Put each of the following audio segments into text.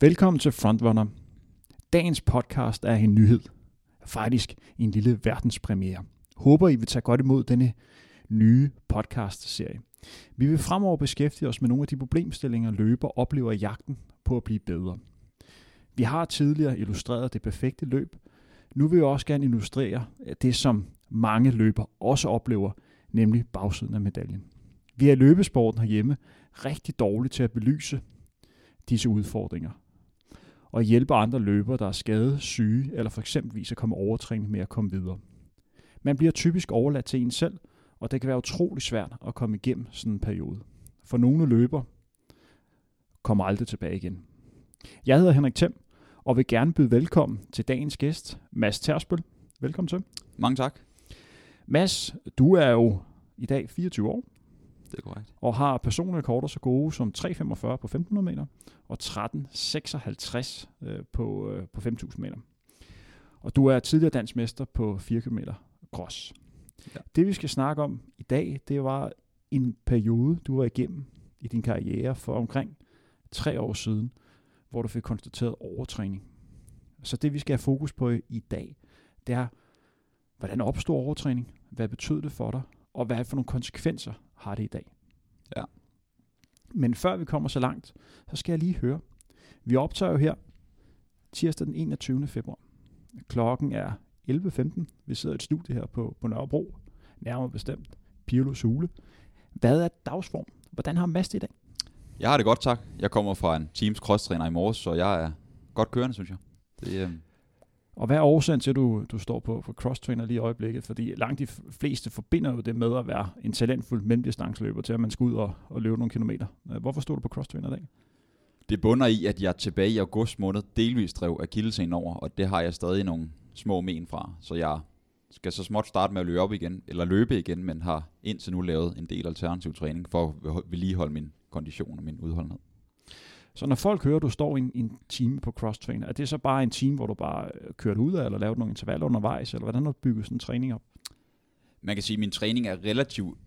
Velkommen til Frontrunner. Dagens podcast er en nyhed. Faktisk en lille verdenspremiere. Håber, I vil tage godt imod denne nye podcast-serie. Vi vil fremover beskæftige os med nogle af de problemstillinger, løber oplever i jagten på at blive bedre. Vi har tidligere illustreret det perfekte løb. Nu vil jeg også gerne illustrere det, som mange løber også oplever, nemlig bagsiden af medaljen. Vi er i løbesporten herhjemme rigtig dårlige til at belyse disse udfordringer og hjælpe andre løbere, der er skade, syge eller for eksempel at komme overtræning med at komme videre. Man bliver typisk overladt til en selv, og det kan være utrolig svært at komme igennem sådan en periode. For nogle løber kommer aldrig tilbage igen. Jeg hedder Henrik Thiem, og vil gerne byde velkommen til dagens gæst, Mads Tersbøl. Velkommen til. Mange tak. Mads, du er jo i dag 24 år. Det er korrekt. Og har personlige rekorder så gode som 3.45 på 1.500 meter og 13.56 øh, på, øh, på 5.000 meter. Og du er tidligere dansk mester på 4 km cross. Ja. Det vi skal snakke om i dag, det var en periode, du var igennem i din karriere for omkring tre år siden, hvor du fik konstateret overtræning. Så det vi skal have fokus på i dag, det er, hvordan opstår overtræning? Hvad betød det for dig? Og hvad for nogle konsekvenser har det i dag? Ja. Men før vi kommer så langt, så skal jeg lige høre. Vi optager jo her tirsdag den 21. februar. Klokken er 11.15. Vi sidder i et studie her på, på Nørrebro, nærmere bestemt Pirlos Hule. Hvad er dagsform? Hvordan har Mads det i dag? Jeg har det godt, tak. Jeg kommer fra en Teams cross-træner i morges, så jeg er godt kørende, synes jeg. Det, øh... Og hvad er årsagen til, at du, du står på, på cross-trainer lige i øjeblikket? Fordi langt de fleste forbinder jo det med at være en talentfuld mellemdistanceløber til, at man skal ud og, og løbe nogle kilometer. Øh, hvorfor står du på cross-trainer i dag? Det bunder i, at jeg tilbage i august måned delvist drev akillescenen over, og det har jeg stadig nogle små men fra. Så jeg skal så småt starte med at løbe op igen, eller løbe igen, men har indtil nu lavet en del alternativ træning for at vedligeholde min kondition og min udholdenhed. Så når folk hører, at du står i en, en time på cross-trainer, er det så bare en time, hvor du bare øh, kører ud af, eller laver nogle intervaller undervejs, eller hvordan har du bygget sådan en træning op? Man kan sige, at min træning er relativt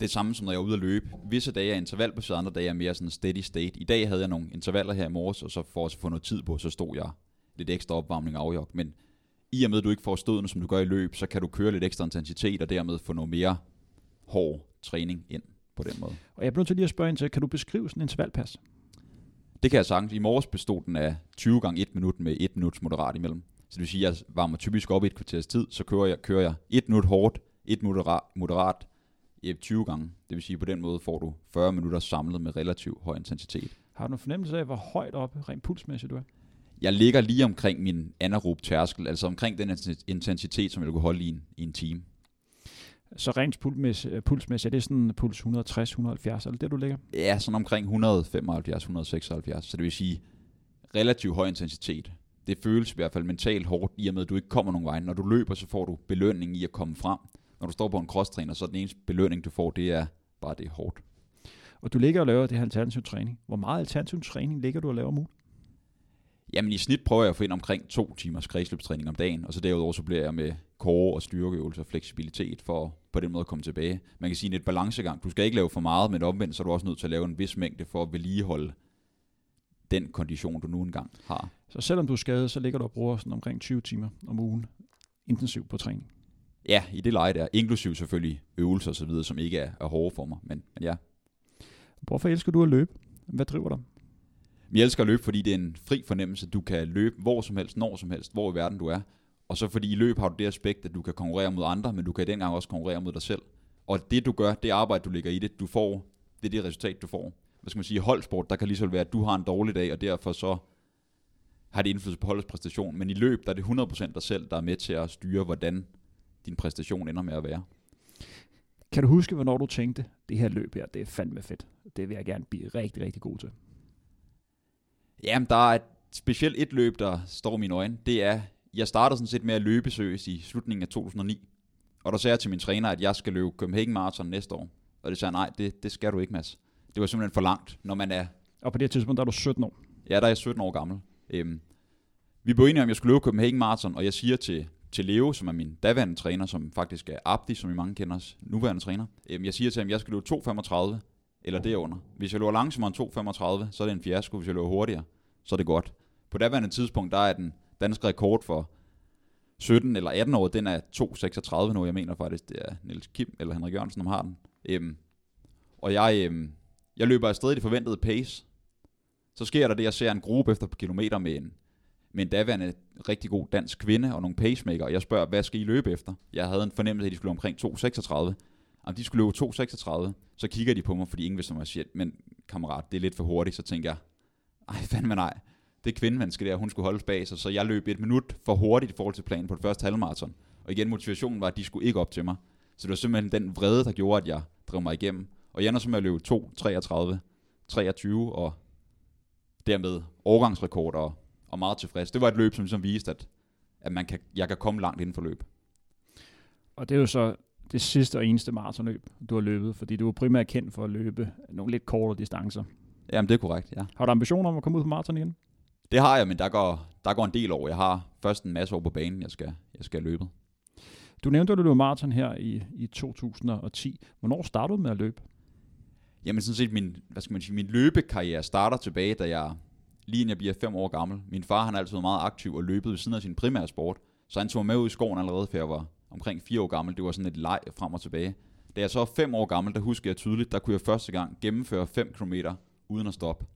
det samme som når jeg er ude at løbe. Visse dage er intervalbaseret, andre dage er mere sådan steady state. I dag havde jeg nogle intervaller her i morges, og så for at få noget tid på, så stod jeg lidt ekstra opvarmning og. Men i og med, at du ikke får stødene, som du gør i løb, så kan du køre lidt ekstra intensitet, og dermed få noget mere hård træning ind på den måde. Og jeg bliver nødt til lige at spørge ind til, kan du beskrive sådan en intervallpas? Det kan jeg sagtens. I morges bestod den af 20 gange 1 minut med 1 minuts moderat imellem. Så det vil sige, at jeg varmer typisk op i et kvarters tid, så kører jeg, kører jeg 1 minut hårdt, 1 minut moderat, 20 gange. Det vil sige, at på den måde får du 40 minutter samlet med relativt høj intensitet. Har du en fornemmelse af, hvor højt oppe, rent pulsmæssigt du er? Jeg ligger lige omkring min anaerob tærskel, altså omkring den intensitet, som jeg kunne holde i en, i en time. Så rent pulsmæssigt, pulsmæssigt, er det sådan puls 160-170, eller det du ligger? Ja, sådan omkring 175-176, så det vil sige relativt høj intensitet. Det føles i hvert fald mentalt hårdt, i og med at du ikke kommer nogen vej. Når du løber, så får du belønning i at komme frem. Når du står på en crosstræner, så er den eneste belønning, du får, det er bare det hårdt. Og du ligger og laver det her alternativ træning. Hvor meget alternativ træning ligger du og laver om ugen? Jamen i snit prøver jeg at få ind omkring to timers kredsløbstræning om dagen, og så derudover så bliver jeg med core og styrkeøvelser og fleksibilitet for på den måde at komme tilbage. Man kan sige, at det er et balancegang. Du skal ikke lave for meget, men omvendt så er du også nødt til at lave en vis mængde for at vedligeholde den kondition, du nu engang har. Så selvom du er skadet, så ligger du og bruger sådan omkring 20 timer om ugen intensivt på træning? Ja, i det leje der. Inklusiv selvfølgelig øvelser og så videre, som ikke er, er hårde for mig. Men, men ja. Hvorfor elsker du at løbe? Hvad driver dig? Jeg elsker at løbe, fordi det er en fri fornemmelse. Du kan løbe hvor som helst, når som helst, hvor i verden du er. Og så fordi i løb har du det aspekt, at du kan konkurrere mod andre, men du kan dengang også konkurrere mod dig selv. Og det du gør, det arbejde du lægger i det, du får, det er det resultat du får. Hvad skal man sige, holdsport, der kan lige så være, at du har en dårlig dag, og derfor så har det indflydelse på holdets præstation. Men i løb, der er det 100% dig selv, der er med til at styre, hvordan din præstation ender med at være. Kan du huske, hvornår du tænkte, det her løb her, det er fandme fedt. Det vil jeg gerne blive rigtig, rigtig god til. Jamen, der er et, specielt et løb, der står i mine øjne. Det er, jeg startede sådan set med at løbe seriøst i slutningen af 2009. Og der sagde jeg til min træner, at jeg skal løbe Copenhagen Marathon næste år. Og det sagde nej, det, det skal du ikke, Mads. Det var simpelthen for langt, når man er... Og på det tidspunkt, der er du 17 år? Ja, der er jeg 17 år gammel. Øhm, vi blev enige om, at jeg skulle løbe Copenhagen Marathon, og jeg siger til, til Leo, som er min daværende træner, som faktisk er Abdi, som I mange kender os, nuværende træner. Øhm, jeg siger til ham, at jeg skal løbe 2.35 eller derunder. Hvis jeg løber langsommere end 2.35, så er det en fiasko. Hvis jeg løber hurtigere, så er det godt. På daværende tidspunkt, der er den dansk rekord for 17 eller 18 år, den er 2.36 nu, jeg mener faktisk, det er Niels Kim eller Henrik Jørgensen, som har den. Øhm, og jeg, øhm, jeg løber afsted i det forventede pace. Så sker der det, jeg ser en gruppe efter på kilometer med en, med en daværende rigtig god dansk kvinde og nogle pacemaker, og jeg spørger, hvad skal I løbe efter? Jeg havde en fornemmelse af, at de skulle omkring 2.36. Om de skulle løbe 2.36, så kigger de på mig, fordi ingen vil som jeg siger, men kammerat, det er lidt for hurtigt, så tænker jeg, ej fandme nej, det kvindemenneske der, hun skulle holde bag sig, så jeg løb et minut for hurtigt i forhold til planen på det første halvmarathon. Og igen, motivationen var, at de skulle ikke op til mig. Så det var simpelthen den vrede, der gjorde, at jeg drev mig igennem. Og jeg ender så med at løbe 2, 33, 23 og dermed overgangsrekord og, og meget tilfreds. Det var et løb, som, som viste, at, at man kan, jeg kan komme langt inden for løb. Og det er jo så det sidste og eneste maratonløb, du har løbet, fordi du er primært kendt for at løbe nogle lidt kortere distancer. Jamen, det er korrekt, ja. Har du ambitioner om at komme ud på maraton igen? Det har jeg, men der går, der går en del over. Jeg har først en masse år på banen, jeg skal, jeg skal løbe. Du nævnte, at du løb maraton her i, i 2010. Hvornår startede du med at løbe? Jamen sådan set, min, hvad skal man sige, min løbekarriere starter tilbage, da jeg, lige inden jeg bliver fem år gammel. Min far han har altid været meget aktiv og løbet ved siden af sin primære sport, så han tog mig med ud i skoven allerede, før jeg var omkring fire år gammel. Det var sådan et leg frem og tilbage. Da jeg så var fem år gammel, der husker jeg tydeligt, der kunne jeg første gang gennemføre 5 km uden at stoppe.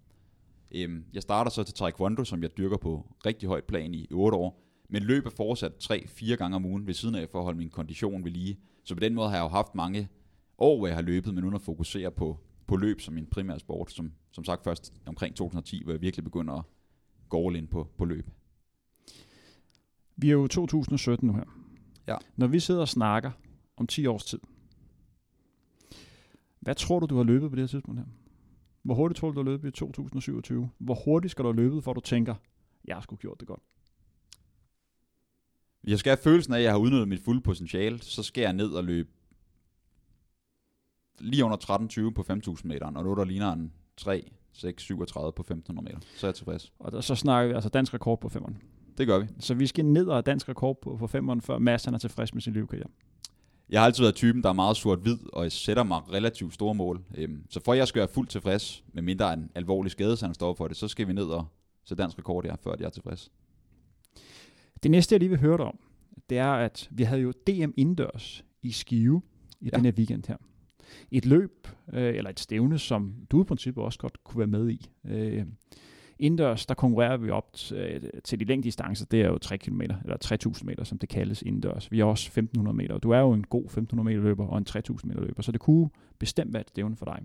Øhm, jeg starter så til taekwondo, som jeg dyrker på rigtig højt plan i 8 år, men løb er fortsat 3-4 gange om ugen ved siden af for at holde min kondition ved lige. Så på den måde har jeg jo haft mange år, hvor jeg har løbet, men uden at fokusere på, på løb som min primære sport. Som, som sagt først omkring 2010, hvor jeg virkelig begynder at gå all in på, på løb. Vi er jo 2017 nu her. Ja. Når vi sidder og snakker om 10 års tid, hvad tror du, du har løbet på det her tidspunkt her? Hvor hurtigt tror du, har løbet i 2027? Hvor hurtigt skal du have løbet, for du tænker, jeg har sgu gjort det godt? Hvis jeg skal have følelsen af, at jeg har udnyttet mit fulde potentiale, så skal jeg ned og løbe lige under 13.20 på 5.000 meter, og nu der ligner en 3, 6, 37 på 1.500 meter. Så er jeg tilfreds. Og der, så snakker vi altså dansk rekord på 5'eren. Det gør vi. Så vi skal ned og dansk rekord på, på 5'eren, før Mads han er tilfreds med sin løbekarriere. Jeg har altid været typen, der er meget sort-hvid, og jeg sætter mig relativt store mål. Øhm, Så for at jeg skal være fuldt tilfreds, med mindre en alvorlig skade, så han står for det, så skal vi ned og sætte dansk rekord her, før jeg er tilfreds. Det næste, jeg lige vil høre dig om, det er, at vi havde jo DM indendørs i Skive i ja. den her weekend her. Et løb, øh, eller et stævne, som du i princippet også godt kunne være med i. Øh, indendørs, der konkurrerer vi op øh, til de længde distancer, det er jo 3 km, eller 3.000 meter, som det kaldes indendørs. Vi er også 1.500 meter, og du er jo en god 1.500 meter løber og en 3.000 meter løber, så det kunne bestemt være et stævne for dig.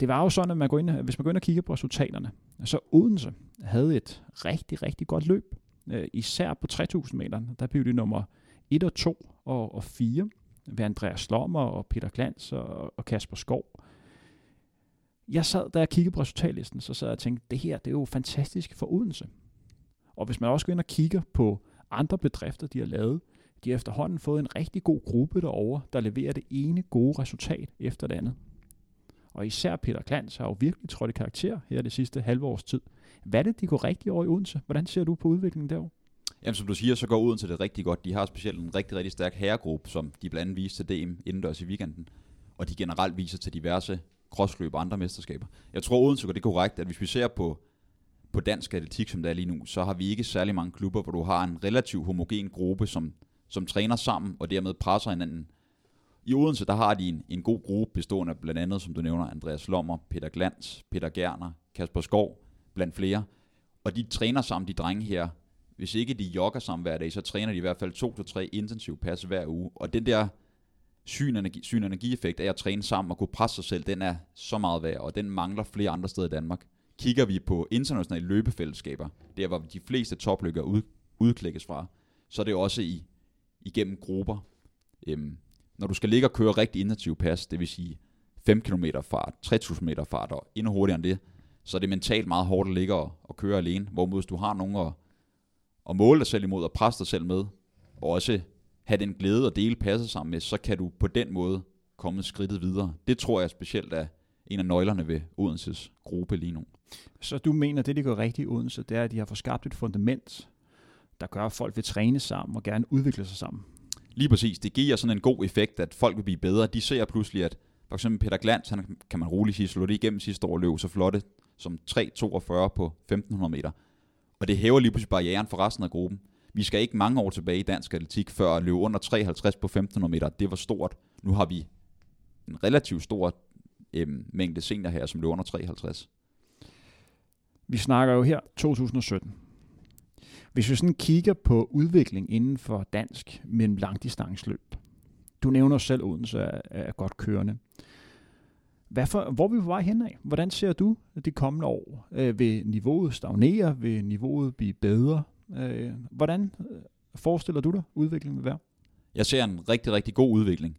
Det var jo sådan, at man går ind, hvis man går ind og kigger på resultaterne, så Odense havde et rigtig, rigtig godt løb. Øh, især på 3.000 meter, der blev de nummer 1 og 2 og, og 4 ved Andreas Slommer og Peter Glans og, og Kasper Skov. Jeg sad, da jeg kiggede på resultatlisten, så sad jeg og tænkte, det her det er jo fantastisk for Odense. Og hvis man også går ind og kigger på andre bedrifter, de har lavet, de har efterhånden fået en rigtig god gruppe derovre, der leverer det ene gode resultat efter det andet. Og især Peter Klans har jo virkelig trådt i karakter her det sidste halve års tid. Hvad er det, de går rigtig over i Odense? Hvordan ser du på udviklingen derovre? Jamen, som du siger, så går Odense det rigtig godt. De har specielt en rigtig, rigtig stærk herregruppe, som de blandt andet viste til DM indendørs i weekenden. Og de generelt viser til diverse crossløb og andre mesterskaber. Jeg tror, Odense går det korrekt, at hvis vi ser på, på dansk atletik, som det er lige nu, så har vi ikke særlig mange klubber, hvor du har en relativt homogen gruppe, som, som træner sammen og dermed presser hinanden. I Odense, der har de en, en god gruppe bestående af blandt andet, som du nævner, Andreas Lommer, Peter Glans, Peter Gerner, Kasper Skov, blandt flere. Og de træner sammen, de drenge her, hvis ikke de jogger sammen hver dag, så træner de i hvert fald to til tre intensive pas hver uge. Og den der synenergi, synenergieffekt af at træne sammen og kunne presse sig selv, den er så meget værd, og den mangler flere andre steder i Danmark. Kigger vi på internationale løbefællesskaber, der hvor de fleste topløkker ud, udklækkes fra, så er det også i, igennem grupper. Øhm, når du skal ligge og køre rigtig intensiv pas, det vil sige 5 km fart, 3000 meter fart og endnu hurtigere end det, så er det mentalt meget hårdt at ligge og, og køre alene. Hvorimod hvis du har nogen at, at måle dig selv imod og presse dig selv med, og også have den glæde at dele passet sammen med, så kan du på den måde komme skridtet videre. Det tror jeg specielt er en af nøglerne ved Odenses gruppe lige nu. Så du mener, det de går rigtigt i Odense, det er, at de har fået skabt et fundament, der gør, at folk vil træne sammen og gerne udvikle sig sammen. Lige præcis, det giver sådan en god effekt, at folk vil blive bedre. De ser pludselig, at for eksempel Peter Glans, han kan man roligt sige, slå det igennem sidste år, løb så flotte som 3.42 på 1500 meter. Og det hæver lige pludselig barrieren for resten af gruppen. Vi skal ikke mange år tilbage i dansk atletik, før at løbe under 53 på 1500 meter, det var stort. Nu har vi en relativt stor øhm, mængde senior her, som løber under 53. Vi snakker jo her 2017. Hvis vi sådan kigger på udvikling inden for dansk mellem langdistansløb. Du nævner selv Odense er, er godt kørende. Hvad for, hvor er vi på vej henad? Hvordan ser du de kommende år? Øh, vil niveauet stagnere? Vil niveauet blive bedre? Øh, hvordan øh, forestiller du dig udviklingen vil være? Jeg ser en rigtig, rigtig god udvikling.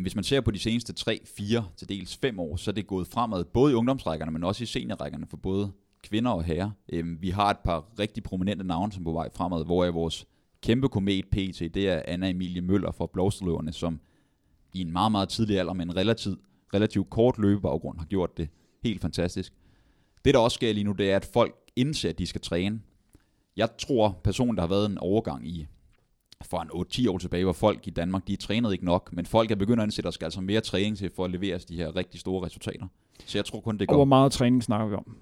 Hvis man ser på de seneste 3, 4 til dels 5 år, så er det gået fremad, både i ungdomsrækkerne, men også i seniorrækkerne for både kvinder og herrer. Øhm, vi har et par rigtig prominente navne, som er på vej fremad, hvor er vores kæmpe komet PT, det er Anna Emilie Møller fra Blåsterløverne, som i en meget, meget tidlig alder med en relativt, relativt kort løbebaggrund har gjort det helt fantastisk. Det, der også sker lige nu, det er, at folk indser, at de skal træne. Jeg tror personligt, der har været en overgang i for en 8-10 år tilbage, hvor folk i Danmark, de trænede ikke nok, men folk er begyndt at ansætte, at der skal altså mere træning til for at levere de her rigtig store resultater. Så jeg tror kun, det går. Og hvor meget træning snakker vi om?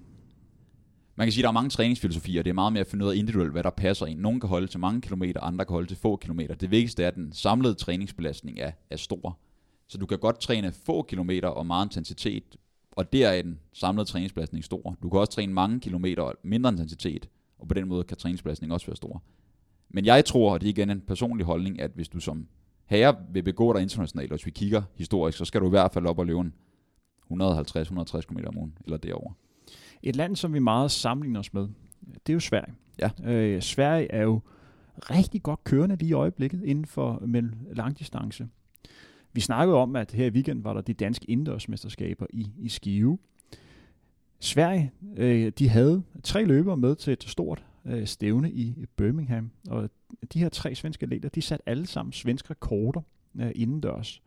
Man kan sige, at der er mange træningsfilosofier, det er meget mere at finde ud af individuelt, hvad der passer ind. Nogle kan holde til mange kilometer, andre kan holde til få kilometer. Det vigtigste er, at den samlede træningsbelastning er, er stor. Så du kan godt træne få kilometer og meget intensitet, og der er den samlede træningsbelastning stor. Du kan også træne mange kilometer og mindre intensitet, og på den måde kan træningsbelastningen også være stor. Men jeg tror, og det er igen en personlig holdning, at hvis du som herre vil begå dig internationalt, og hvis vi kigger historisk, så skal du i hvert fald op og løbe 150-160 km om ugen, eller derover. Et land, som vi meget sammenligner os med, det er jo Sverige. Ja. Øh, Sverige er jo rigtig godt kørende lige i øjeblikket inden for mellem langdistance. Vi snakkede om, at her i weekend var der de danske indendørsmesterskaber i, i Skive. Sverige, øh, de havde tre løbere med til et stort øh, stævne i Birmingham, og de her tre svenske atleter, de satte alle sammen svenske rekorder øh, indendørs.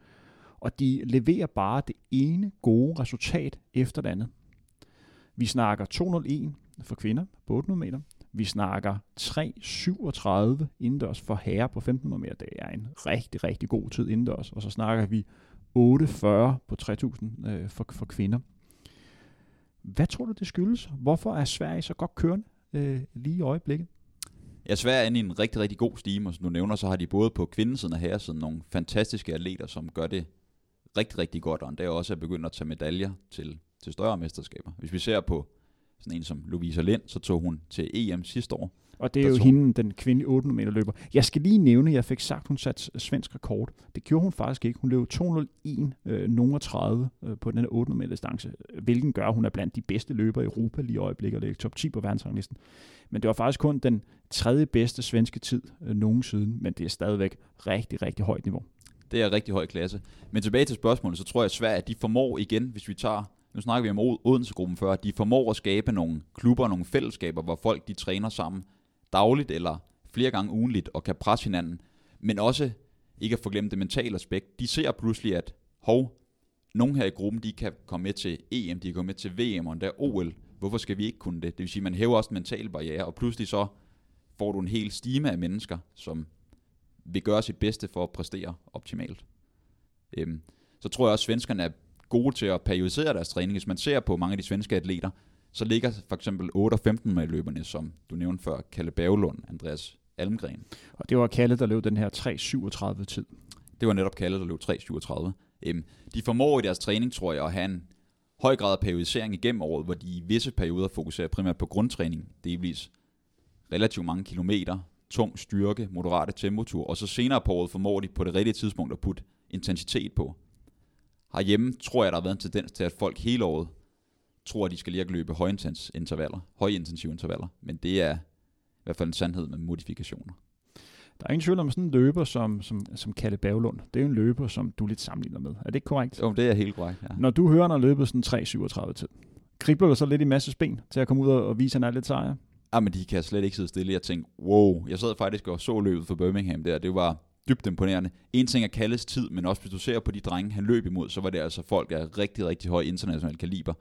Og de leverer bare det ene gode resultat efter det andet. Vi snakker 201 for kvinder på 800 meter. Vi snakker 3.37 indendørs for herrer på 1500 meter. Det er en rigtig, rigtig god tid indendørs. Og så snakker vi 8.40 på 3.000 øh, for, for kvinder. Hvad tror du, det skyldes? Hvorfor er Sverige så godt kørende øh, lige i øjeblikket? Ja, Sverige er inde i en rigtig, rigtig god stime, og som du nævner, så har de både på kvindesiden og herresiden nogle fantastiske atleter, som gør det rigtig, rigtig godt, og der også er begyndt at tage medaljer til, til større mesterskaber. Hvis vi ser på sådan en som Louisa Lind, så tog hun til EM sidste år. Og det er jo hende, den kvindelige 800 meter løber. Jeg skal lige nævne, at jeg fik sagt, hun satte svensk rekord. Det gjorde hun faktisk ikke. Hun løb 201 øh, nogen 30 øh, på den her 800 meter distance, hvilken gør, at hun er blandt de bedste løbere i Europa lige i øjeblikket, og ligger top 10 på verdensranglisten. Men det var faktisk kun den tredje bedste svenske tid øh, nogensinde, men det er stadigvæk rigtig, rigtig højt niveau. Det er rigtig høj klasse. Men tilbage til spørgsmålet, så tror jeg at Sverige, at de formår igen, hvis vi tager, nu snakker vi om Odense-gruppen før, at de formår at skabe nogle klubber, nogle fællesskaber, hvor folk de træner sammen dagligt eller flere gange ugenligt og kan presse hinanden. Men også, ikke at forglemme det mentale aspekt, de ser pludselig, at hov, nogen her i gruppen, de kan komme med til EM, de kan komme med til VM og endda OL. Hvorfor skal vi ikke kunne det? Det vil sige, man hæver også mentale barriere, og pludselig så får du en hel stime af mennesker, som vil gøre sit bedste for at præstere optimalt. Øhm, så tror jeg også, at svenskerne er gode til at periodisere deres træning. Hvis man ser på mange af de svenske atleter, så ligger for eksempel 8 og 15 med løberne, som du nævnte før, Kalle Berglund, Andreas Almgren. Og det var Kalle, der løb den her 3.37 tid. Det var netop Kalle, der løb 3.37. Øhm, de formår i deres træning, tror jeg, at have en høj grad af periodisering igennem året, hvor de i visse perioder fokuserer primært på grundtræning, delvis relativt mange kilometer, tung styrke, moderate tempotur, og så senere på året formår de på det rigtige tidspunkt at putte intensitet på. Herhjemme tror jeg, der har været en tendens til, at folk hele året tror, at de skal lige at løbe højintens intervaller, højintensive intervaller, men det er i hvert fald en sandhed med modifikationer. Der er ingen tvivl om sådan en løber som, som, som Kalle Baglund. Det er jo en løber, som du lidt sammenligner med. Er det ikke korrekt? Jo, det er helt korrekt, ja. Når du hører, har løbet sådan 3.37 tid, kribler du så lidt i masse ben til at komme ud og vise, at han er lidt sejr? Ja, men de kan slet ikke sidde stille. Jeg tænkte, wow, jeg sad faktisk og så løbet for Birmingham der. Det var dybt imponerende. En ting er Kalles tid, men også hvis du ser på de drenge, han løb imod, så var det altså folk af rigtig, rigtig høj international kaliber.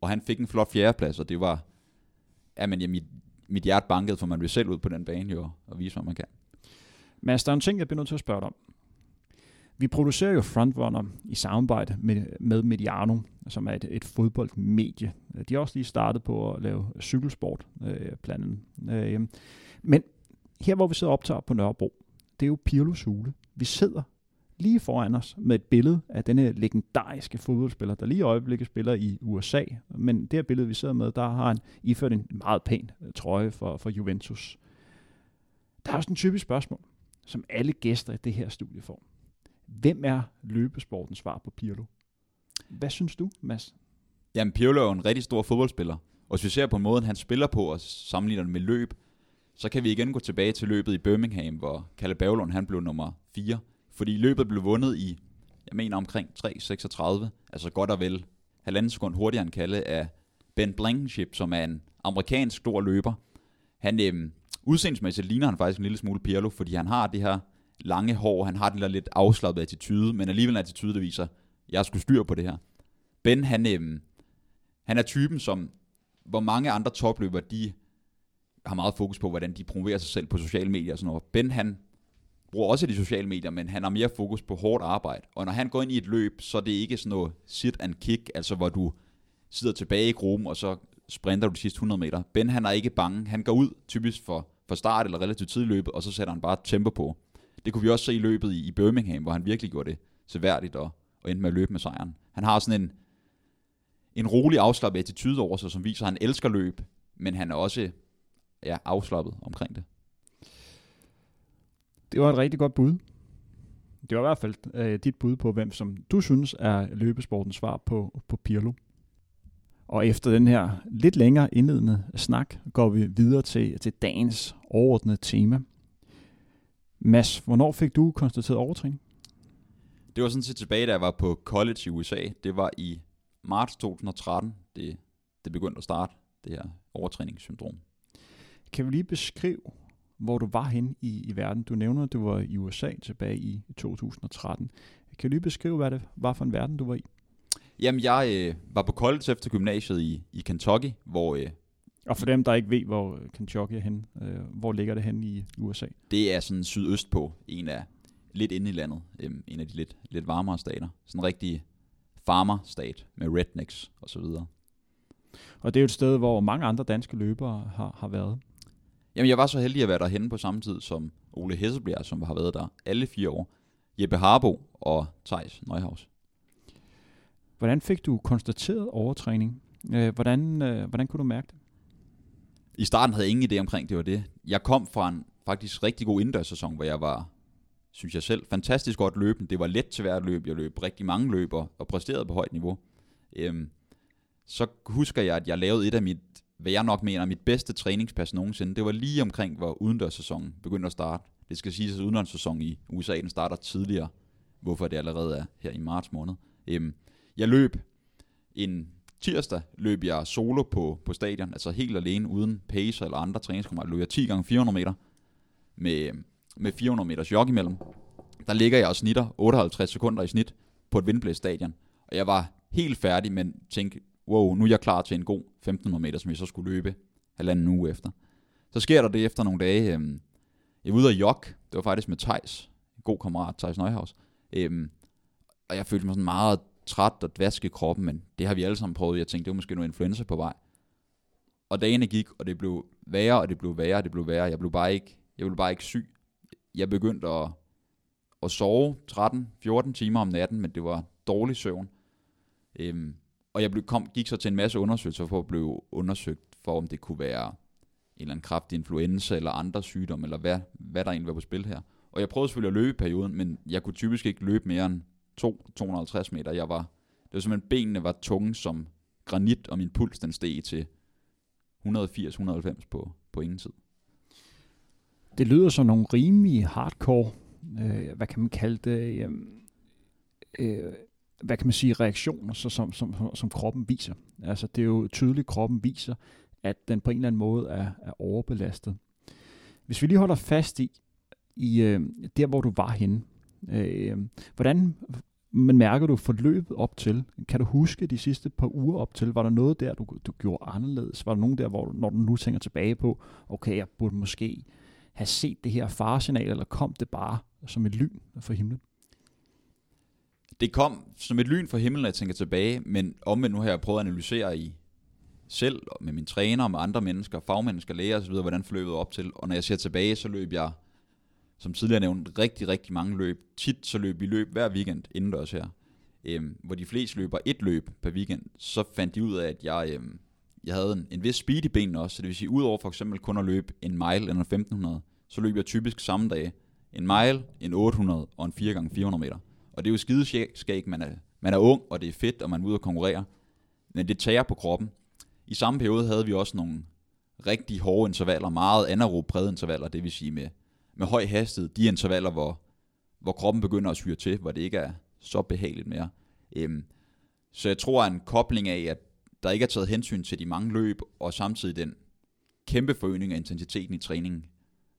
Og han fik en flot fjerdeplads, og det var, ja, men ja, mit, mit hjerte bankede, for man vil selv ud på den bane jo, og vise, hvad man kan. Mads, der er en ting, jeg bliver nødt til at spørge dig om. Vi producerer jo Frontrunner i samarbejde med, med Mediano, som er et, et fodboldmedie. De har også lige startet på at lave cykelsport, øh, blandt andet. Øh, men her, hvor vi sidder og optager på Nørrebro, det er jo Pirlos hule. Vi sidder lige foran os med et billede af denne legendariske fodboldspiller, der lige i øjeblikket spiller i USA. Men det her billede, vi sidder med, der har han iført en meget pæn øh, trøje for, for Juventus. Der er også en typisk spørgsmål, som alle gæster i det her studie får. Hvem er løbesportens svar på Pirlo? Hvad synes du, Mads? Jamen, Pirlo er jo en rigtig stor fodboldspiller. Og hvis vi ser på måden, han spiller på og sammenligner det med løb, så kan vi igen gå tilbage til løbet i Birmingham, hvor Kalle Bavlund han blev nummer 4. Fordi løbet blev vundet i, jeg mener omkring 3.36, altså godt og vel halvanden sekund hurtigere end Kalle af Ben Blankenship, som er en amerikansk stor løber. Han, øhm, udseendsmæssigt ligner han faktisk en lille smule Pirlo, fordi han har det her lange hår, han har den der lidt afslappet attitude, men alligevel en attitude, der viser, jeg skulle styre på det her. Ben, han, øhm, han er typen, som hvor mange andre topløbere, de har meget fokus på, hvordan de promoverer sig selv på sociale medier og sådan noget. Ben, han bruger også de sociale medier, men han har mere fokus på hårdt arbejde. Og når han går ind i et løb, så er det ikke sådan noget sit and kick, altså hvor du sidder tilbage i gruppen, og så sprinter du de sidste 100 meter. Ben, han er ikke bange. Han går ud typisk for, for start eller relativt tidligt løbet, og så sætter han bare tempo på. Det kunne vi også se i løbet i, i Birmingham, hvor han virkelig gjorde det seværdigt og, og endte med at løbe med sejren. Han har sådan en, en rolig afslappet attitude over sig, som viser, at han elsker løb, men han er også ja, afslappet omkring det. Det var et rigtig godt bud. Det var i hvert fald øh, dit bud på, hvem som du synes er løbesportens svar på, på Pirlo. Og efter den her lidt længere indledende snak, går vi videre til, til dagens overordnede tema. Mads, hvornår fik du konstateret overtræning? Det var sådan set tilbage, da jeg var på college i USA. Det var i marts 2013, det, det begyndte at starte, det her overtræningssyndrom. Kan vi lige beskrive, hvor du var hen i, i verden? Du nævner, at du var i USA tilbage i 2013. Kan du lige beskrive, hvad det var for en verden, du var i? Jamen, jeg øh, var på college efter gymnasiet i, i Kentucky, hvor... Øh, og for dem, der ikke ved, hvor Kentucky er henne, øh, hvor ligger det henne i USA? Det er sådan sydøst på, en af lidt inde i landet, øh, en af de lidt, lidt varmere stater. Sådan en rigtig farmer-stat med rednecks og så videre. Og det er jo et sted, hvor mange andre danske løbere har, har været. Jamen, jeg var så heldig at være derhenne på samme tid som Ole Hesselbjerg, som har været der alle fire år. Jeppe Harbo og Thijs Neuhaus. Hvordan fik du konstateret overtræning? Øh, hvordan, øh, hvordan kunne du mærke det? I starten havde jeg ingen idé omkring, det var det. Jeg kom fra en faktisk rigtig god indendørssæson, hvor jeg var, synes jeg selv, fantastisk godt løbende. Det var let til hvert løb. Jeg løb rigtig mange løber og præsterede på højt niveau. Øhm, så husker jeg, at jeg lavede et af mit, hvad jeg nok mener, mit bedste træningspas nogensinde. Det var lige omkring, hvor udendørssæsonen begyndte at starte. Det skal siges, at udendørssæsonen i USA, den starter tidligere, hvorfor det allerede er her i marts måned. Øhm, jeg løb en tirsdag, løb jeg solo på, på stadion, altså helt alene, uden pace eller andre træningskammerater. Løb jeg 10 gange 400 meter med, med 400 meters jog imellem. Der ligger jeg og snitter 58 sekunder i snit på et vindblæst stadion. Og jeg var helt færdig, men tænkte, wow, nu er jeg klar til en god 1500 meter, som jeg så skulle løbe halvanden uge efter. Så sker der det efter nogle dage. Øhm, jeg var ude og jog. Det var faktisk med Tejs, en god kammerat, Tejs Neuhaus. Øhm, og jeg følte mig sådan meget træt og dvask i kroppen, men det har vi alle sammen prøvet. Jeg tænkte, det var måske noget influenza på vej. Og dagene gik, og det blev værre, og det blev værre, og det blev værre. Jeg blev bare ikke, jeg blev bare ikke syg. Jeg begyndte at, at sove 13-14 timer om natten, men det var dårlig søvn. Øhm, og jeg blev, kom, gik så til en masse undersøgelser for at blive undersøgt for, om det kunne være en eller anden kraftig influenza eller andre sygdomme, eller hvad, hvad der egentlig var på spil her. Og jeg prøvede selvfølgelig at løbe i perioden, men jeg kunne typisk ikke løbe mere end 250 meter. Jeg var, det var simpelthen, benene var tunge som granit, og min puls den steg til 180-190 på, på ingen tid. Det lyder som nogle rimelig hardcore, øh, hvad kan man kalde det, øhm, øh, øh, hvad kan man sige, reaktioner, så som, som, som kroppen viser. Altså det er jo tydeligt, at kroppen viser, at den på en eller anden måde er, er overbelastet. Hvis vi lige holder fast i, i øh, der hvor du var henne, øh, hvordan men mærker du forløbet op til? Kan du huske de sidste par uger op til? Var der noget der, du, du gjorde anderledes? Var der nogen der, hvor når du nu tænker tilbage på, okay, jeg burde måske have set det her faresignal, eller kom det bare som et lyn fra himlen? Det kom som et lyn fra himlen, når jeg tænker tilbage, men omvendt nu har jeg prøvet at analysere i selv, og med mine træner, og med andre mennesker, fagmennesker, læger osv., hvordan forløbet op til. Og når jeg ser tilbage, så løb jeg, som tidligere nævnt, rigtig, rigtig mange løb. Tit så løb vi løb hver weekend indendørs her. Øhm, hvor de fleste løber et løb per weekend, så fandt de ud af, at jeg, øhm, jeg havde en, en vis speed i benene også. Så det vil sige, udover for eksempel kun at løbe en mile eller 1500, så løb jeg typisk samme dag en mile, en 800 og en 4x400 meter. Og det er jo skideskæg, man er, man er ung, og det er fedt, og man er ude og konkurrere. Men det tager på kroppen. I samme periode havde vi også nogle rigtig hårde intervaller, meget anaerob brede intervaller, det vil sige med, med høj hastighed, de intervaller, hvor, hvor kroppen begynder at syre til, hvor det ikke er så behageligt mere. Øhm, så jeg tror, at en kobling af, at der ikke er taget hensyn til de mange løb, og samtidig den kæmpe forøgning af intensiteten i træningen,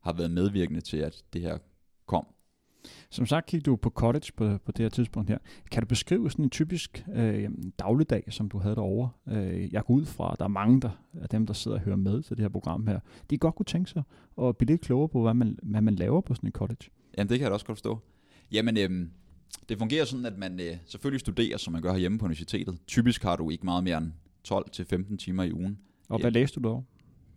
har været medvirkende til, at det her kom. Som sagt gik du på cottage på, på det her tidspunkt her. Kan du beskrive sådan en typisk øh, dagligdag, som du havde derovre? Øh, jeg går ud fra, at der er mange der, af dem, der sidder og hører med til det her program her. De godt kunne tænke sig at blive lidt klogere på, hvad man, hvad man laver på sådan en cottage. Jamen, det kan jeg da også godt forstå. Jamen, øh, det fungerer sådan, at man øh, selvfølgelig studerer, som man gør hjemme på universitetet. Typisk har du ikke meget mere end 12-15 timer i ugen. Og hvad læste du derovre?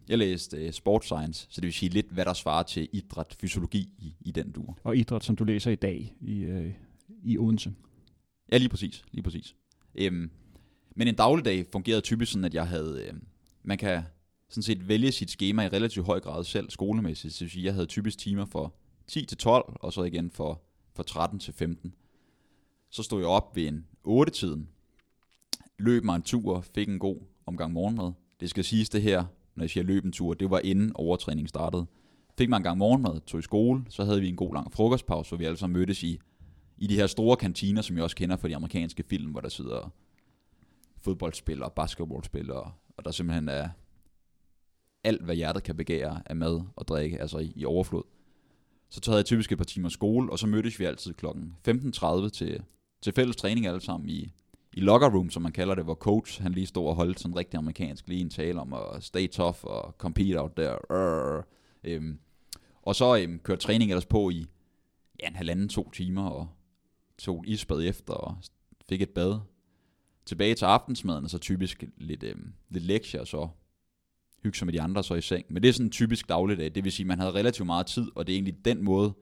Jeg læste uh, sport science, så det vil sige lidt, hvad der svarer til idræt, fysiologi i, i den dur. Og idræt, som du læser i dag i, uh, i Odense. Ja, lige præcis. Lige præcis. Um, men en dagligdag fungerede typisk sådan, at jeg havde... Uh, man kan sådan set vælge sit schema i relativt høj grad selv skolemæssigt. Så det vil sige, jeg havde typisk timer for 10 til 12, og så igen for, for 13 til 15. Så stod jeg op ved en 8-tiden, løb mig en tur, fik en god omgang morgenmad. Det skal siges det her, når jeg siger løb en tur, det var inden overtræning startede. Fik man en gang morgenmad, tog i skole, så havde vi en god lang frokostpause, hvor vi alle sammen mødtes i, i de her store kantiner, som jeg også kender fra de amerikanske film, hvor der sidder fodboldspillere, basketballspillere, og der simpelthen er alt, hvad hjertet kan begære af mad og drikke, altså i, i overflod. Så tog jeg typisk et par timer skole, og så mødtes vi altid klokken 15.30 til, til fælles træning alle sammen i, i locker room, som man kalder det, hvor coach han lige stod og holdt sådan rigtig amerikansk lige en tale om at stay tough og compete out there. Uh, øhm, og så øhm, kørte træning ellers på i ja, en halvanden, to timer, og tog isbad efter, og fik et bad. Tilbage til aftensmaden, og så typisk lidt, øhm, lidt lektier, og så hygge sig med de andre, så i seng. Men det er sådan en typisk dagligdag, det vil sige, at man havde relativt meget tid, og det er egentlig den måde,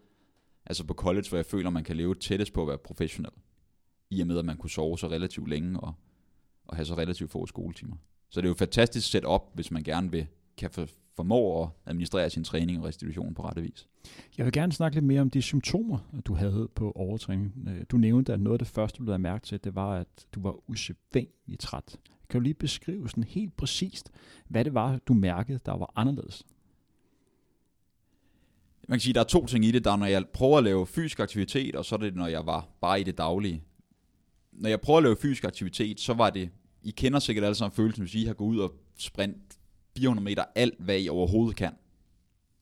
altså på college, hvor jeg føler, man kan leve tættest på at være professionel i og med, at man kunne sove så relativt længe og, og have så relativt få skoletimer. Så det er jo et fantastisk setup, hvis man gerne vil kan for, formå at administrere sin træning og restitution på rette vis. Jeg vil gerne snakke lidt mere om de symptomer, du havde på overtræning. Øh, du nævnte, at noget af det første, du lavede mærke til, det var, at du var usædvanligt træt. Kan du lige beskrive sådan helt præcist, hvad det var, du mærkede, der var anderledes? Man kan sige, at der er to ting i det. Der er, når jeg prøver at lave fysisk aktivitet, og så er det, når jeg var bare i det daglige når jeg prøver at lave fysisk aktivitet, så var det, I kender sikkert alle sammen følelsen, hvis I har gået ud og sprint 400 meter alt, hvad I overhovedet kan.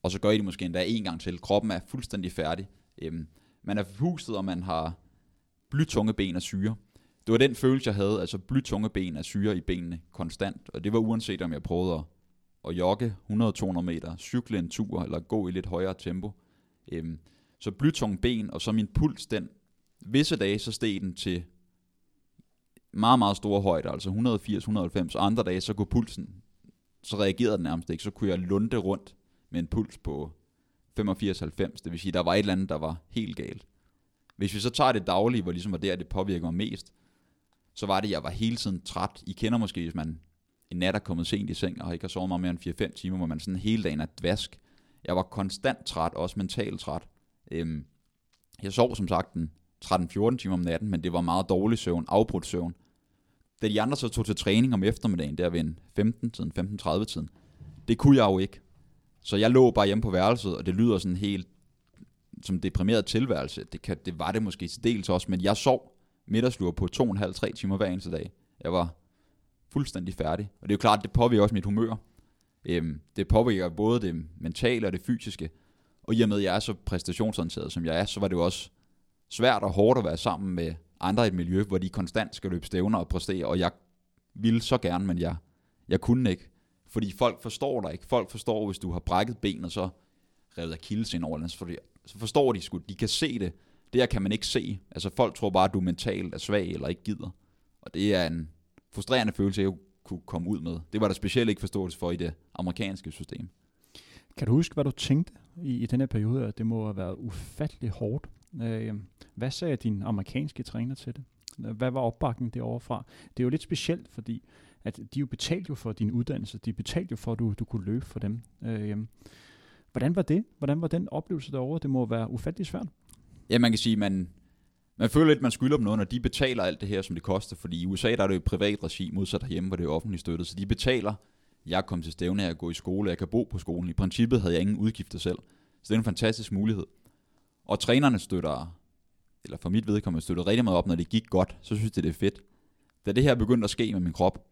Og så gør I det måske endda en gang til. Kroppen er fuldstændig færdig. Øhm, man er forpustet, og man har blytunge ben af syre. Det var den følelse, jeg havde, altså blytunge ben af syre i benene konstant. Og det var uanset, om jeg prøvede at, at jogge 100-200 meter, cykle en tur, eller gå i lidt højere tempo. Øhm, så blytunge ben, og så min puls, den visse dage, så steg den til meget, meget store højder, altså 180-190, og andre dage, så kunne pulsen, så reagerede den nærmest ikke, så kunne jeg lunde rundt med en puls på 85-90, det vil sige, der var et eller andet, der var helt galt. Hvis vi så tager det daglige, hvor ligesom var der, det påvirker mig mest, så var det, at jeg var hele tiden træt. I kender måske, hvis man en nat er kommet sent i seng, og ikke har sovet meget mere end 4-5 timer, hvor man sådan hele dagen er dvask. Jeg var konstant træt, også mentalt træt. Øhm, jeg sov som sagt den 13-14 timer om natten, men det var meget dårlig søvn, afbrudt søvn. Da de andre så tog til træning om eftermiddagen, der ved en 15-tiden, 15-30-tiden, det kunne jeg jo ikke. Så jeg lå bare hjemme på værelset, og det lyder sådan helt som deprimeret tilværelse. Det, kan, det var det måske til dels også, men jeg sov middagslur på 2,5-3 timer hver eneste dag. Jeg var fuldstændig færdig. Og det er jo klart, det påvirker også mit humør. Øhm, det påvirker både det mentale og det fysiske. Og i og med, at jeg er så præstationsorienteret, som jeg er, så var det jo også svært og hårdt at være sammen med andre i et miljø, hvor de konstant skal løbe stævner og præstere, og jeg ville så gerne, men jeg, jeg kunne ikke. Fordi folk forstår dig ikke. Folk forstår, hvis du har brækket benet, så revet af kildes ind over så forstår de sgu, de kan se det, Det her kan man ikke se. Altså folk tror bare, at du mentalt er svag eller ikke gider. Og det er en frustrerende følelse, jeg kunne komme ud med. Det var der specielt ikke forståelse for i det amerikanske system. Kan du huske, hvad du tænkte i, i den her periode, at det må have været ufattelig hårdt? Øh, hvad sagde din amerikanske træner til det? Hvad var opbakningen derovre fra? Det er jo lidt specielt, fordi at de jo betalte jo for din uddannelse. De betalte jo for, at du, du kunne løbe for dem. Øh, hvordan var det? Hvordan var den oplevelse derovre? Det må være ufattelig svært. Ja, man kan sige, man, man føler lidt, man skylder dem noget, når de betaler alt det her, som det koster. Fordi i USA der er det jo privat regi, modsat herhjemme, hvor det er offentligt støttet. Så de betaler, jeg kom til stævne, jeg gå i skole, jeg kan bo på skolen. I princippet havde jeg ingen udgifter selv. Så det er en fantastisk mulighed. Og trænerne støtter, eller for mit vedkommende støtter rigtig meget op, når det gik godt, så synes jeg, det er fedt. Da det her begyndte at ske med min krop,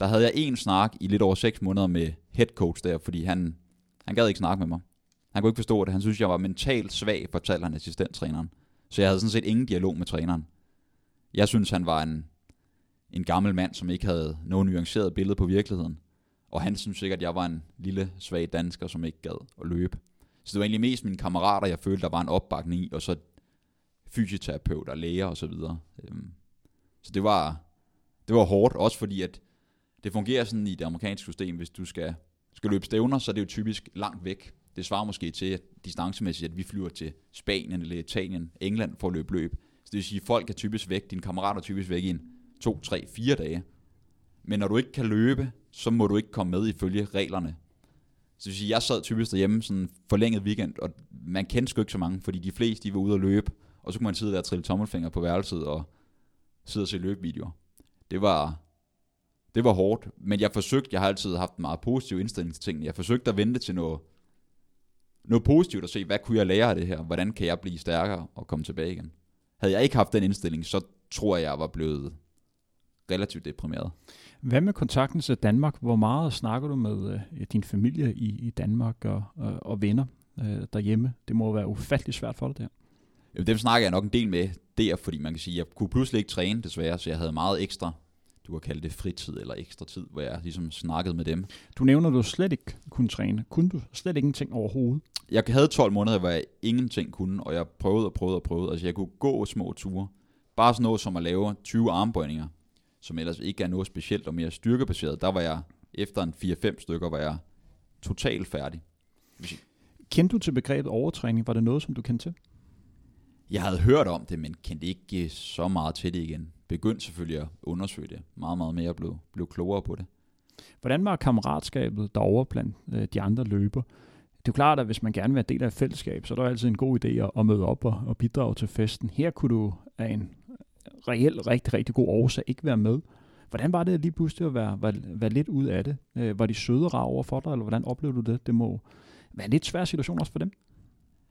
der havde jeg en snak i lidt over 6 måneder med head coach der, fordi han, han gad ikke snakke med mig. Han kunne ikke forstå det. Han synes, jeg var mentalt svag, fortalte han assistenttræneren. Så jeg havde sådan set ingen dialog med træneren. Jeg synes, han var en, en gammel mand, som ikke havde noget nuanceret billede på virkeligheden. Og han synes sikkert, at jeg var en lille, svag dansker, som ikke gad at løbe. Så det var egentlig mest mine kammerater, jeg følte, der var en opbakning i, og så fysioterapeuter, læger og så videre. Øhm, så det var, det var hårdt, også fordi at det fungerer sådan i det amerikanske system, hvis du skal, skal løbe stævner, så er det jo typisk langt væk. Det svarer måske til at distancemæssigt, at vi flyver til Spanien eller Italien, England for at løbe løb. Så det vil sige, at folk er typisk væk, dine kammerater er typisk væk i en to, tre, fire dage. Men når du ikke kan løbe, så må du ikke komme med ifølge reglerne. Så vil sige, jeg sad typisk derhjemme sådan en forlænget weekend, og man kendte sgu ikke så mange, fordi de fleste de var ude at løbe, og så kunne man sidde der og trille tommelfinger på værelset og sidde og se løbevideoer. Det var, det var hårdt, men jeg forsøgte, jeg har altid haft en meget positiv indstilling til tingene, jeg forsøgte at vente til noget, noget positivt og se, hvad kunne jeg lære af det her? Hvordan kan jeg blive stærkere og komme tilbage igen? Havde jeg ikke haft den indstilling, så tror jeg, jeg var blevet relativt deprimeret. Hvad med kontakten til Danmark? Hvor meget snakker du med øh, din familie i, i Danmark og, og, og venner øh, derhjemme? Det må være ufattelig svært for dig der. Jamen, dem snakker jeg nok en del med der, fordi man kan sige, jeg kunne pludselig ikke træne desværre, så jeg havde meget ekstra, du kan kalde det fritid eller ekstra tid, hvor jeg ligesom snakkede med dem. Du nævner, at du slet ikke kunne træne. Kunne du slet ingenting overhovedet? Jeg havde 12 måneder, hvor jeg ingenting kunne, og jeg prøvede og prøvede og prøvede. Altså jeg kunne gå små ture. Bare sådan noget som at lave 20 armbøjninger, som ellers ikke er noget specielt og mere styrkebaseret. Der var jeg, efter en 4-5 stykker, var jeg totalt færdig. Kendte du til begrebet overtræning? Var det noget, som du kendte til? Jeg havde hørt om det, men kendte ikke så meget til det igen. Begyndte selvfølgelig at undersøge det meget, meget mere og blev, blev klogere på det. Hvordan var kammeratskabet derovre blandt øh, de andre løber? Det er jo klart, at hvis man gerne vil være del af et fællesskab, så er det altid en god idé at møde op og, og bidrage til festen. Her kunne du af en reelt rigtig, rigtig god årsag ikke være med. Hvordan var det lige pludselig at være, være, være lidt ud af det? Øh, var de søde rar over for dig, eller hvordan oplevede du det? Det må være en lidt svær situation også for dem.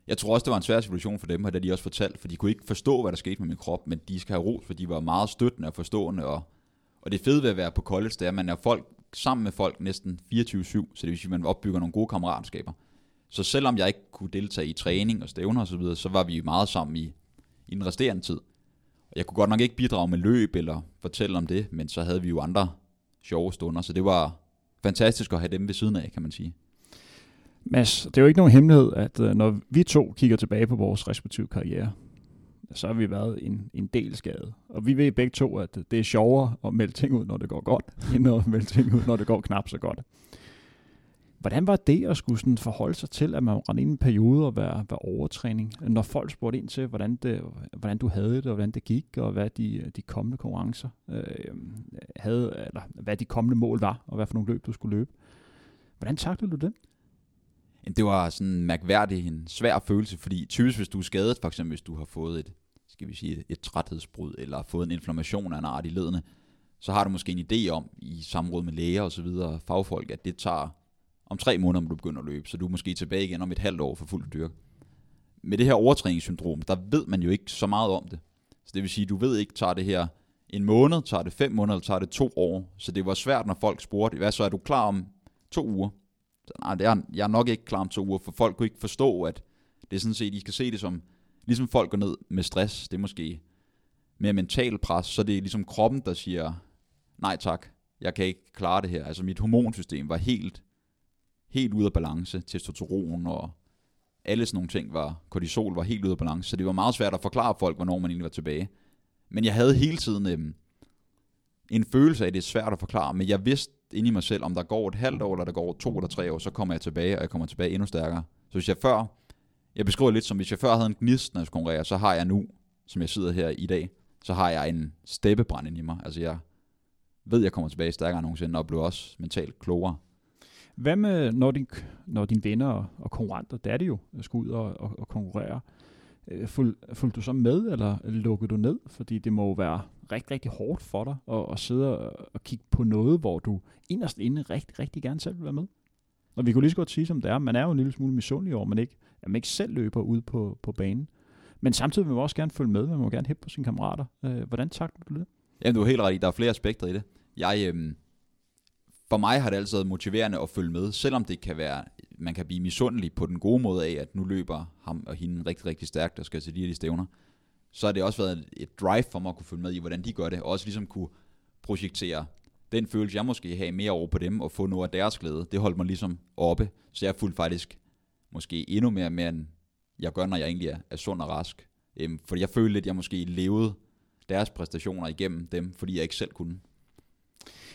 Jeg tror også, det var en svær situation for dem, og det har de også fortalt, for de kunne ikke forstå, hvad der skete med min krop, men de skal have ros, for de var meget støttende og forstående, og, og det fede ved at være på college, det er, at man er folk, sammen med folk næsten 24-7, så det vil sige, at man opbygger nogle gode kammeratskaber. Så selvom jeg ikke kunne deltage i træning og stævner osv., så, videre, så var vi meget sammen i, i den resterende tid. Jeg kunne godt nok ikke bidrage med løb eller fortælle om det, men så havde vi jo andre sjove stunder, så det var fantastisk at have dem ved siden af, kan man sige. Mads, det er jo ikke nogen hemmelighed, at øh, når vi to kigger tilbage på vores respektive karriere, så har vi været en, en del skadet. Og vi ved begge to, at det er sjovere at melde ting ud, når det går godt, end at melde ting ud, når det går knap så godt. Hvordan var det at skulle sådan forholde sig til, at man rendte ind i en periode og være, være overtræning? Når folk spurgte ind til, hvordan, det, hvordan du havde det, og hvordan det gik, og hvad de, de kommende konkurrencer øh, havde, eller hvad de kommende mål var, og hvad for nogle løb du skulle løbe. Hvordan taklede du det? Det var sådan mærkværdig en svær følelse, fordi typisk hvis du er skadet, for eksempel hvis du har fået et, skal vi sige, et træthedsbrud, eller fået en inflammation af en art i ledene, så har du måske en idé om, i samråd med læger og så videre, fagfolk, at det tager om tre måneder, må du begynde at løbe, så du er måske tilbage igen om et halvt år for fuld dyrke. Med det her overtræningssyndrom, der ved man jo ikke så meget om det. Så det vil sige, du ved ikke, tager det her en måned, tager det fem måneder, eller tager det to år. Så det var svært, når folk spurgte, hvad så er du klar om to uger? Så, nej, det er, jeg er nok ikke klar om to uger, for folk kunne ikke forstå, at det er sådan set, I skal se det som, ligesom folk går ned med stress, det er måske mere mental pres, så det er ligesom kroppen, der siger, nej tak, jeg kan ikke klare det her. Altså mit hormonsystem var helt helt ude af balance, testosteron og alle sådan nogle ting var, kortisol var helt ude af balance, så det var meget svært at forklare folk, hvornår man egentlig var tilbage. Men jeg havde hele tiden øhm, en følelse af, at det er svært at forklare, men jeg vidste inde i mig selv, om der går et halvt år, eller der går to eller tre år, så kommer jeg tilbage, og jeg kommer tilbage endnu stærkere. Så hvis jeg før, jeg beskriver lidt som, hvis jeg før havde en gnist, når jeg konkurrere, så har jeg nu, som jeg sidder her i dag, så har jeg en steppebrand i mig. Altså jeg ved, jeg kommer tilbage stærkere end nogensinde, og bliver også mentalt klogere. Hvad med, når, din, når dine venner og, og konkurrenter, det er det jo, øh, skal ud og, og, og konkurrere, øh, fulgte du så med, eller lukkede du ned? Fordi det må jo være rigtig, rigtig hårdt for dig at, at sidde og, og kigge på noget, hvor du inderst inde rigtig, rigtig gerne selv vil være med. Og vi kunne lige så godt sige, som det er, man er jo en lille smule misundelig over, man ikke, at man ikke selv løber ud på, på banen. Men samtidig vil man også gerne følge med, man må gerne hæppe på sine kammerater. Øh, hvordan takler du det? Jamen, du er helt ret i, der er flere aspekter i det. Jeg, øh, for mig har det altid været motiverende at følge med, selvom det kan være, man kan blive misundelig på den gode måde af, at nu løber ham og hende rigtig, rigtig stærkt og skal til de her de stævner. Så har det også været et drive for mig at kunne følge med i, hvordan de gør det, og også ligesom kunne projektere den følelse, jeg måske have mere over på dem, og få noget af deres glæde. Det holdt mig ligesom oppe, så jeg fulgte faktisk måske endnu mere med, end jeg gør, når jeg egentlig er, er sund og rask. Øhm, fordi jeg følte lidt, at jeg måske levede deres præstationer igennem dem, fordi jeg ikke selv kunne.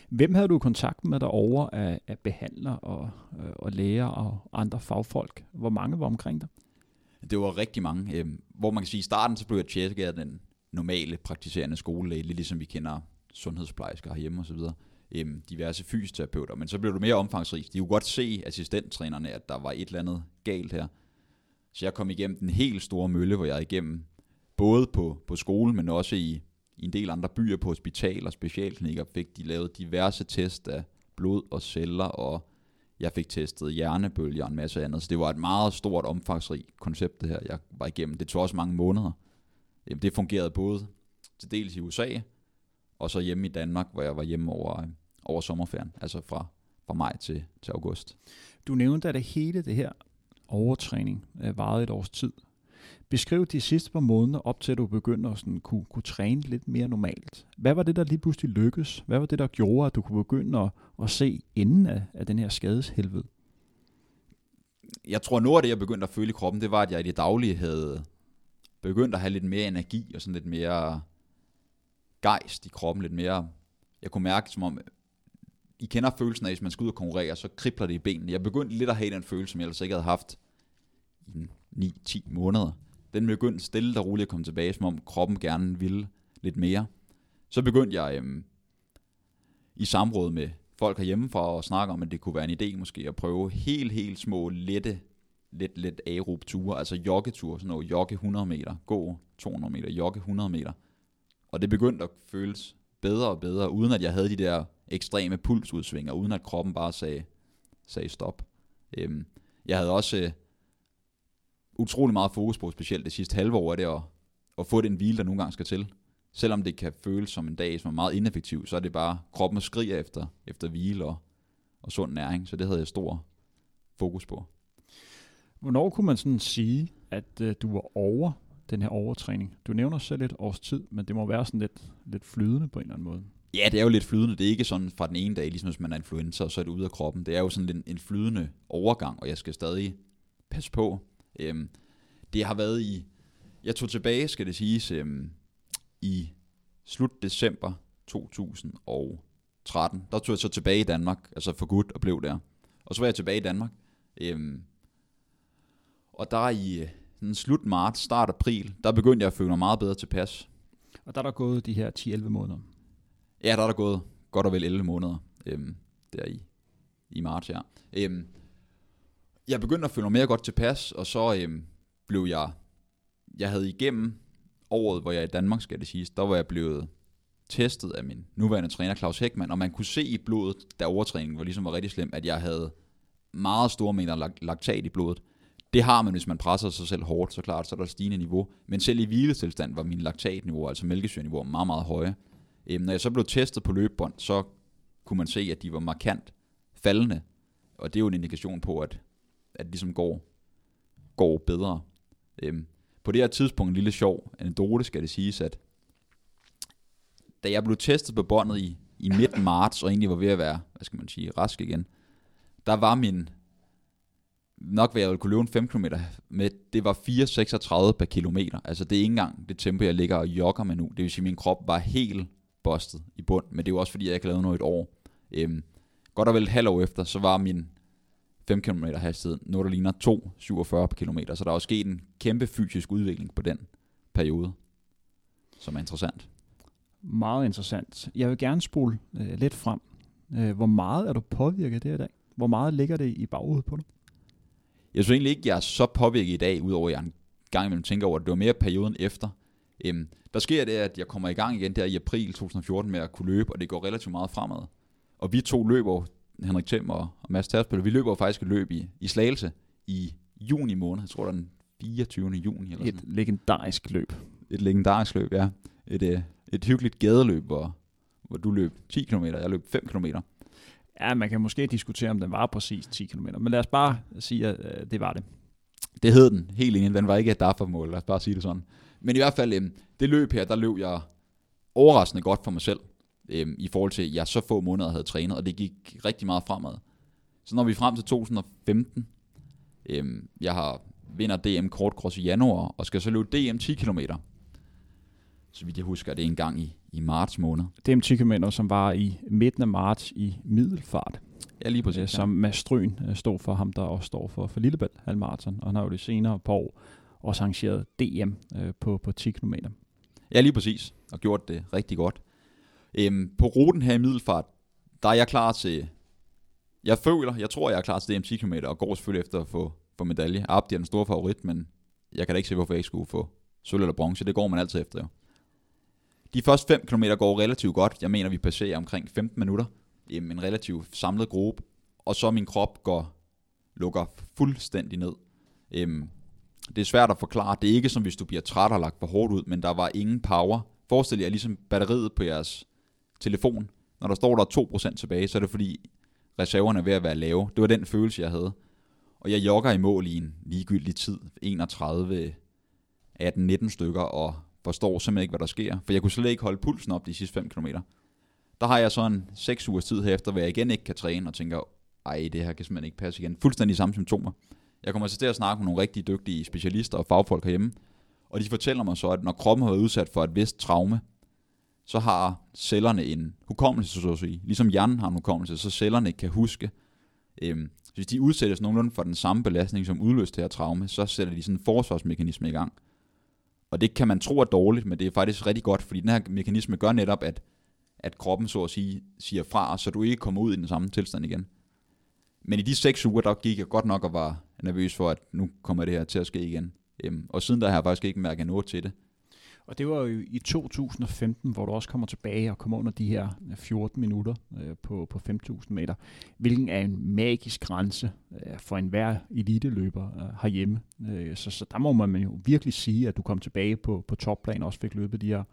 Hvem havde du kontakt med derovre af, af behandlere og, øh, og læger og andre fagfolk? Hvor mange var omkring dig? Det var rigtig mange. Øh, hvor man kan sige, i starten så blev jeg tjekket af den normale praktiserende skolelæge, lidt ligesom vi kender sundhedsplejersker herhjemme osv. øhm, diverse fysioterapeuter, men så blev det mere omfangsrigt. De kunne godt se assistenttrænerne, at der var et eller andet galt her. Så jeg kom igennem den helt store mølle, hvor jeg er igennem både på, på skolen, men også i i en del andre byer på hospitaler og specialklinikker fik de lavet diverse test af blod og celler, og jeg fik testet hjernebølger og en masse andet. Så det var et meget stort, omfangsrigt koncept, det her, jeg var igennem. Det tog også mange måneder. Det fungerede både til dels i USA, og så hjemme i Danmark, hvor jeg var hjemme over, øh, over sommerferien, altså fra, fra maj til, til august. Du nævnte, at det hele det her overtræning øh, varede et års tid. Beskriv de sidste par måneder op til, at du begyndte at sådan, kunne, kunne træne lidt mere normalt. Hvad var det, der lige pludselig lykkedes? Hvad var det, der gjorde, at du kunne begynde at, at se enden af, af den her skadeshelvede? Jeg tror, noget af det, jeg begyndte at føle i kroppen, det var, at jeg i det daglige havde begyndt at have lidt mere energi og sådan lidt mere gejst i kroppen, lidt mere... Jeg kunne mærke, som om I kender følelsen af, at hvis man skal ud og konkurrere, så kribler det i benene. Jeg begyndte lidt at have den følelse, som jeg ellers ikke havde haft i 9-10 måneder. Den begyndte stille og roligt at komme tilbage, som om kroppen gerne ville lidt mere. Så begyndte jeg øhm, i samråd med folk herhjemme for at snakke om, at det kunne være en idé måske at prøve helt, helt små, lette, lidt, lidt aerob ture, altså joggeture, sådan noget, jogge 100 meter, gå 200 meter, jogge 100 meter. Og det begyndte at føles bedre og bedre, uden at jeg havde de der ekstreme pulsudsvinger, uden at kroppen bare sagde, sagde stop. Øhm, jeg havde også øh, utrolig meget fokus på, specielt det sidste halve år, er det at, at få den hvile, der nogle gange skal til. Selvom det kan føles som en dag, som er meget ineffektiv, så er det bare, kroppen skriger efter, efter hvile og, og sund næring, så det havde jeg stor fokus på. Hvornår kunne man sådan sige, at øh, du var over den her overtræning? Du nævner selv et års tid, men det må være sådan lidt, lidt flydende på en eller anden måde. Ja, det er jo lidt flydende. Det er ikke sådan fra den ene dag, ligesom hvis man er influencer, og så er det ude af kroppen. Det er jo sådan en, en flydende overgang, og jeg skal stadig passe på. Øhm, det har været i, jeg tog tilbage, skal det siges, øhm, i slut december 2013. Der tog jeg så tilbage i Danmark, altså for godt og blev der. Og så var jeg tilbage i Danmark. Øhm, og der i øh, sådan slut marts, start april, der begyndte jeg at føle mig meget bedre tilpas. Og der er der gået de her 10-11 måneder? Ja, der er der gået godt og vel 11 måneder øhm, der i, i marts, ja. Øhm, jeg begyndte at føle mig mere godt tilpas, og så øhm, blev jeg, jeg havde igennem året, hvor jeg er i Danmark, skal det siges, der var jeg blevet testet af min nuværende træner, Claus Hækman, og man kunne se i blodet, da overtræningen var ligesom var rigtig slem, at jeg havde meget store mængder laktat i blodet. Det har man, hvis man presser sig selv hårdt, så klart, så er der stigende niveau. Men selv i hviletilstand var min laktatniveau, altså mælkesyreniveau, meget, meget høje. Øhm, når jeg så blev testet på løbebånd, så kunne man se, at de var markant faldende. Og det er jo en indikation på, at at det ligesom går, går bedre. Øhm, på det her tidspunkt, en lille sjov anekdote, skal det siges, at da jeg blev testet på båndet i, i midten marts, og egentlig var ved at være, hvad skal man sige, rask igen, der var min nok hvad jeg ville kunne løbe en 5 km med, det var 4,36 per kilometer. Altså det er ikke engang det tempo, jeg ligger og jogger med nu. Det vil sige, at min krop var helt bustet i bund, men det er jo også fordi, jeg ikke lavede lavet noget et år. Øhm, godt og vel et halvt år efter, så var min 5 km hastighed, noget der ligner 2,47 per kilometer. Så der er jo sket en kæmpe fysisk udvikling på den periode, som er interessant. Meget interessant. Jeg vil gerne spole øh, lidt frem. Øh, hvor meget er du påvirket det i dag? Hvor meget ligger det i baghovedet på dig? Jeg synes egentlig ikke, jeg er så påvirket i dag, udover at jeg en gang imellem tænker over, at det var mere perioden efter. Øhm, der sker det, at jeg kommer i gang igen der i april 2014 med at kunne løbe, og det går relativt meget fremad. Og vi to løber, Henrik Thiem og, og Mads Tersbøl, vi løber faktisk et løb i, i Slagelse i juni måned. Jeg tror, det er den 24. juni. Eller et sådan. legendarisk løb. Et legendarisk løb, ja. Et, et, øh, et hyggeligt gadeløb, hvor, hvor du løb 10 km, jeg løb 5 km. Ja, man kan måske diskutere, om den var præcis 10 km, men lad os bare sige, at øh, det var det. Det hed den, helt enig. Den var ikke et DAFA-mål, lad os bare sige det sådan. Men i hvert fald, øhm, det løb her, der løb jeg overraskende godt for mig selv, øhm, i forhold til, at jeg så få måneder havde trænet, og det gik rigtig meget fremad. Så når vi er frem til 2015, øhm, jeg har vinder DM kortcross i januar, og skal så løbe DM 10 km. Så vidt jeg husker, det er en gang i, i marts måned. DM 10 km, som var i midten af marts i middelfart. Ja, lige præcis. Som Mads Stryn øh, stod for ham, der også står for, for Lillebælt halvmarathon, og han har jo det senere på år også arrangeret DM øh, på, på 10 km. Ja, lige præcis, og gjort det rigtig godt. Øhm, på ruten her i Middelfart, der er jeg klar til, jeg føler, jeg tror, jeg er klar til DM 10 km, og går selvfølgelig efter at få, få medalje. Abdi er den store favorit, men jeg kan da ikke se, hvorfor jeg ikke skulle få sølv eller bronze. Det går man altid efter, jo. De første 5 km går relativt godt. Jeg mener, vi passerer omkring 15 minutter. Øhm, en relativt samlet gruppe. Og så min krop går, lukker fuldstændig ned. Øhm, det er svært at forklare. Det er ikke som hvis du bliver træt og lagt for hårdt ud, men der var ingen power. Forestil jer ligesom batteriet på jeres telefon. Når der står der er 2% tilbage, så er det fordi reserverne er ved at være lave. Det var den følelse, jeg havde. Og jeg jogger i mål i en ligegyldig tid. 31, 18, 19 stykker, og forstår simpelthen ikke, hvad der sker. For jeg kunne slet ikke holde pulsen op de sidste 5 km. Der har jeg så en 6 ugers tid herefter, hvor jeg igen ikke kan træne, og tænker, ej, det her kan simpelthen ikke passe igen. Fuldstændig samme symptomer. Jeg kommer til at snakke med nogle rigtig dygtige specialister og fagfolk herhjemme, og de fortæller mig så, at når kroppen har været udsat for et vist traume, så har cellerne en hukommelse, så at sige. Ligesom hjernen har en hukommelse, så cellerne kan huske. Øhm, så hvis de udsættes nogenlunde for den samme belastning, som udløste det her traume, så sætter de sådan en forsvarsmekanisme i gang. Og det kan man tro er dårligt, men det er faktisk rigtig godt, fordi den her mekanisme gør netop, at, at kroppen så at sige siger fra, så du ikke kommer ud i den samme tilstand igen. Men i de seks uger, der gik jeg godt nok og var nervøs for, at nu kommer det her til at ske igen. Øhm, og siden der har jeg faktisk ikke mærket noget til det. Og det var jo i 2015, hvor du også kommer tilbage og kommer under de her øh, 14 minutter øh, på, på 5.000 meter, hvilken er en magisk grænse øh, for enhver eliteløber øh, herhjemme. Øh, så, så der må man jo virkelig sige, at du kom tilbage på, på topplan og også fik løbet de her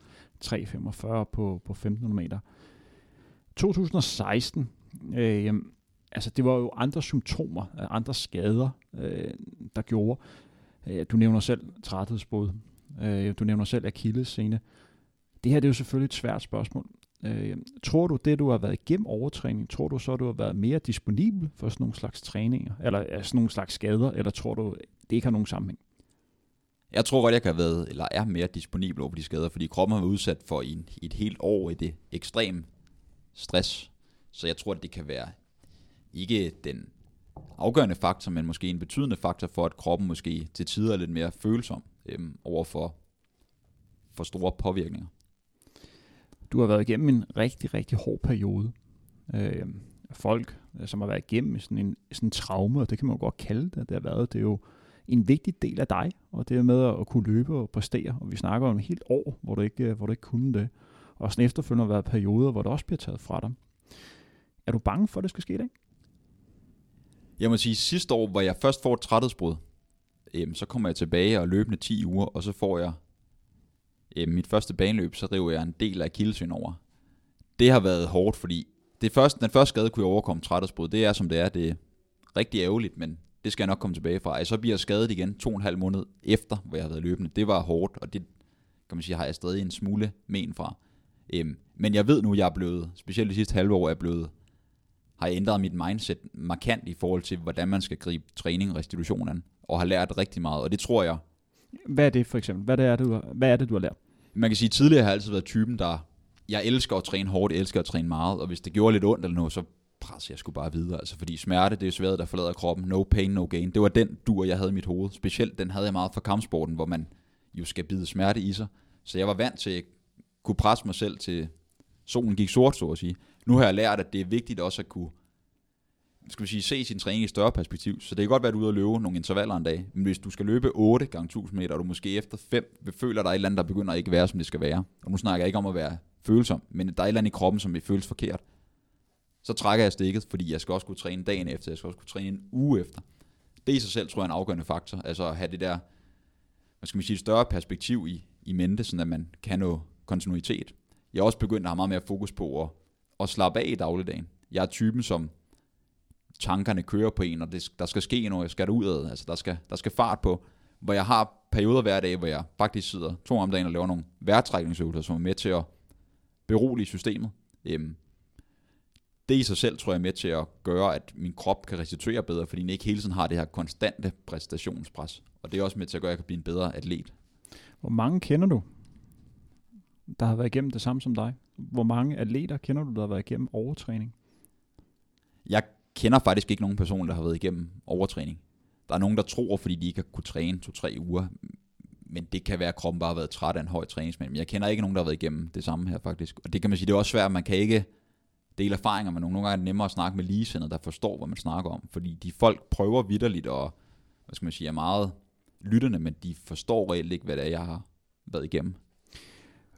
3.45 på, på 1.500 meter. 2016, øh, altså det var jo andre symptomer, øh, andre skader, øh, der gjorde. Øh, du nævner selv træthedsbrud. Øh, du nævner selv scene. Det her det er jo selvfølgelig et svært spørgsmål. Øh, tror du, det du har været igennem overtræning, tror du så, du har været mere disponibel for sådan nogle slags træninger, eller sådan nogle slags skader, eller tror du, det ikke har nogen sammenhæng? Jeg tror godt, jeg kan have været, eller er mere disponibel over for de skader, fordi kroppen har været udsat for en, et helt år i det ekstrem stress. Så jeg tror, at det kan være ikke den afgørende faktor, men måske en betydende faktor for, at kroppen måske til tider er lidt mere følsom øhm, over for, for store påvirkninger. Du har været igennem en rigtig, rigtig hård periode. Øh, folk, som har været igennem sådan en sådan traume, og det kan man jo godt kalde det, det har været, det er jo en vigtig del af dig, og det er med at kunne løbe og præstere, og vi snakker om et helt år, hvor du ikke, hvor du ikke kunne det, og sådan efterfølgende har været perioder, hvor det også bliver taget fra dig. Er du bange for, at det skal ske i dag? Jeg må sige, sidste år, hvor jeg først får et træthedsbrud, øhm, så kommer jeg tilbage og løbende 10 uger, og så får jeg øhm, mit første baneløb, så river jeg en del af kildesyn over. Det har været hårdt, fordi det første, den første skade kunne jeg overkomme træthedsbrud. Det er som det er, det er rigtig ærgerligt, men det skal jeg nok komme tilbage fra. Jeg så bliver jeg skadet igen to og en halv måned efter, hvor jeg har været løbende. Det var hårdt, og det kan man sige, har jeg stadig en smule men fra. Øhm, men jeg ved nu, jeg er blevet, specielt de sidste halve år, er blevet har jeg ændret mit mindset markant i forhold til, hvordan man skal gribe træning og restitution an, og har lært rigtig meget, og det tror jeg... Hvad er det for eksempel? Hvad er det, du har, hvad er det, du har lært? Man kan sige, at tidligere har jeg altid været typen, der... Jeg elsker at træne hårdt, jeg elsker at træne meget, og hvis det gjorde lidt ondt eller noget, så presser jeg skulle bare videre. Altså, fordi smerte, det er svært, der forlader kroppen. No pain, no gain. Det var den dur, jeg havde i mit hoved. Specielt den havde jeg meget for kampsporten, hvor man jo skal bide smerte i sig. Så jeg var vant til at kunne presse mig selv til solen gik sort, så at sige. Nu har jeg lært, at det er vigtigt også at kunne skal vi sige, se sin træning i større perspektiv. Så det kan godt være, at du er ude og løbe nogle intervaller en dag, men hvis du skal løbe 8 gange 1000 meter, og du måske efter 5 føler, føle, at der er et eller andet, der begynder at ikke være, som det skal være, og nu snakker jeg ikke om at være følsom, men der er et eller andet i kroppen, som vi føles forkert, så trækker jeg stikket, fordi jeg skal også kunne træne dagen efter, jeg skal også kunne træne en uge efter. Det i sig selv tror jeg er en afgørende faktor, altså at have det der, hvad skal man sige, større perspektiv i, i mente, sådan at man kan nå kontinuitet. Jeg er også begyndt at have meget mere fokus på at, at slappe af i dagligdagen. Jeg er typen, som tankerne kører på en, og det, der skal ske noget, jeg skal derudad, altså der skal, der skal fart på, hvor jeg har perioder hver dag, hvor jeg faktisk sidder to om dagen og laver nogle vejrtrækningsøvelser, som er med til at berolige systemet. Øhm, det i sig selv tror jeg er med til at gøre, at min krop kan restituere bedre, fordi den ikke hele tiden har det her konstante præstationspres. Og det er også med til at gøre, at jeg kan blive en bedre atlet. Hvor mange kender du, der har været igennem det samme som dig? Hvor mange atleter kender du, der har været igennem overtræning? Jeg kender faktisk ikke nogen person, der har været igennem overtræning. Der er nogen, der tror, fordi de ikke har kunnet træne to-tre uger, men det kan være, at kroppen bare har været træt af en høj træningsmængde. Men jeg kender ikke nogen, der har været igennem det samme her faktisk. Og det kan man sige, det er også svært, man kan ikke dele erfaringer med nogen. Nogle gange er det nemmere at snakke med ligesindede, der forstår, hvad man snakker om. Fordi de folk prøver vidderligt og, hvad skal man sige, er meget lyttende, men de forstår reelt ikke, hvad det er, jeg har været igennem.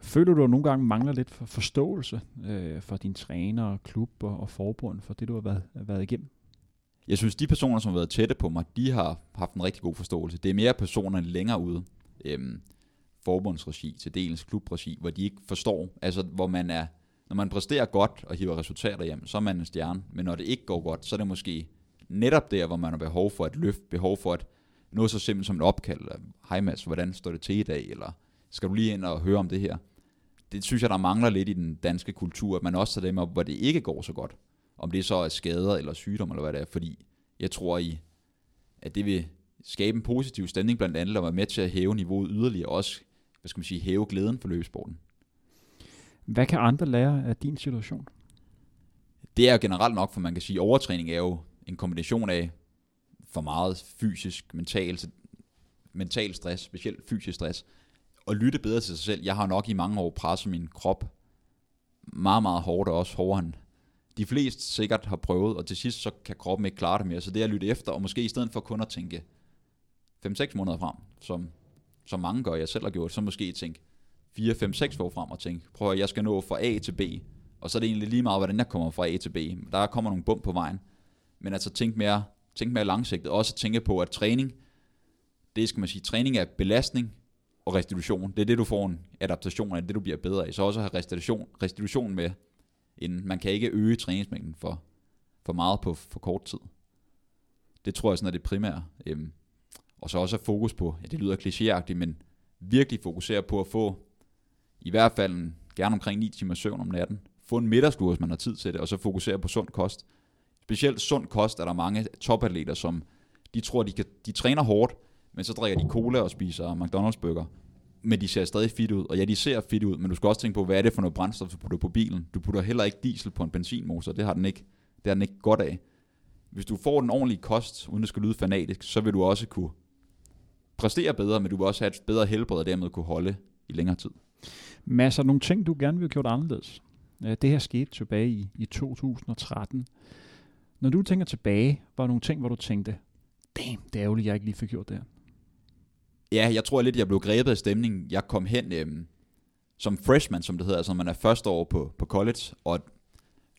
Føler du, at nogle gange mangler lidt for forståelse øh, for din træner, klub og, og forbund for det, du har været, været igennem? Jeg synes, de personer, som har været tætte på mig, de har haft en rigtig god forståelse. Det er mere personer længere ude, øhm, forbundsregi, til dels klubregi, hvor de ikke forstår, altså hvor man er, når man præsterer godt og hiver resultater hjem, så er man en stjerne, men når det ikke går godt, så er det måske netop der, hvor man har behov for et løft, behov for at noget så simpelt som et opkald, eller hej Mads, hvordan står det til i dag, eller skal du lige ind og høre om det her? Det synes jeg, der mangler lidt i den danske kultur, at man også tager dem op, hvor det ikke går så godt. Om det så er skader eller sygdom, eller hvad det er, fordi jeg tror i, at det vil skabe en positiv stemning blandt andet, og være med til at hæve niveauet yderligere, og også, hvad skal man sige, hæve glæden for løbesporten. Hvad kan andre lære af din situation? Det er jo generelt nok, for man kan sige, at overtræning er jo en kombination af for meget fysisk, mental, mental stress, specielt fysisk stress, og lytte bedre til sig selv. Jeg har nok i mange år presset min krop meget, meget hårdt, og også hårdere end de fleste sikkert har prøvet, og til sidst så kan kroppen ikke klare det mere. Så det er at lytte efter, og måske i stedet for kun at tænke 5-6 måneder frem, som, som mange gør, jeg selv har gjort, så måske tænke 4-5-6 år frem og tænke, prøv at jeg skal nå fra A til B, og så er det egentlig lige meget, hvordan jeg kommer fra A til B. Der kommer nogle bump på vejen. Men altså tænk mere, tænk mere langsigtet. Også tænke på, at træning, det skal man sige, træning er belastning og restitution. Det er det, du får en adaptation af, det du bliver bedre i. Så også have restitution, restitution med, inden man kan ikke øge træningsmængden for, for meget på for kort tid. Det tror jeg sådan er det primære. Øhm, og så også have fokus på, ja det lyder klichéagtigt, men virkelig fokusere på at få i hvert fald en, gerne omkring 9 timer søvn om natten. Få en middagslur, hvis man har tid til det, og så fokusere på sund kost. Specielt sund kost er der mange topatleter, som de tror, de, kan, de træner hårdt, men så drikker de cola og spiser McDonald's burger. Men de ser stadig fit ud, og ja, de ser fit ud, men du skal også tænke på, hvad er det for noget brændstof, du putter på bilen. Du putter heller ikke diesel på en benzinmotor, det har den ikke, det har den ikke godt af. Hvis du får den ordentlige kost, uden det skal lyde fanatisk, så vil du også kunne præstere bedre, men du vil også have et bedre helbred, og dermed kunne holde i længere tid. Masser af nogle ting, du gerne vil have gjort anderledes. Det her skete tilbage i, i 2013. Når du tænker tilbage, var der nogle ting, hvor du tænkte, damn, det er ærgerligt, jeg ikke lige fik gjort det her. Ja, jeg tror lidt, jeg blev grebet af stemningen. Jeg kom hen øhm, som freshman, som det hedder, altså man er første år på, på college, og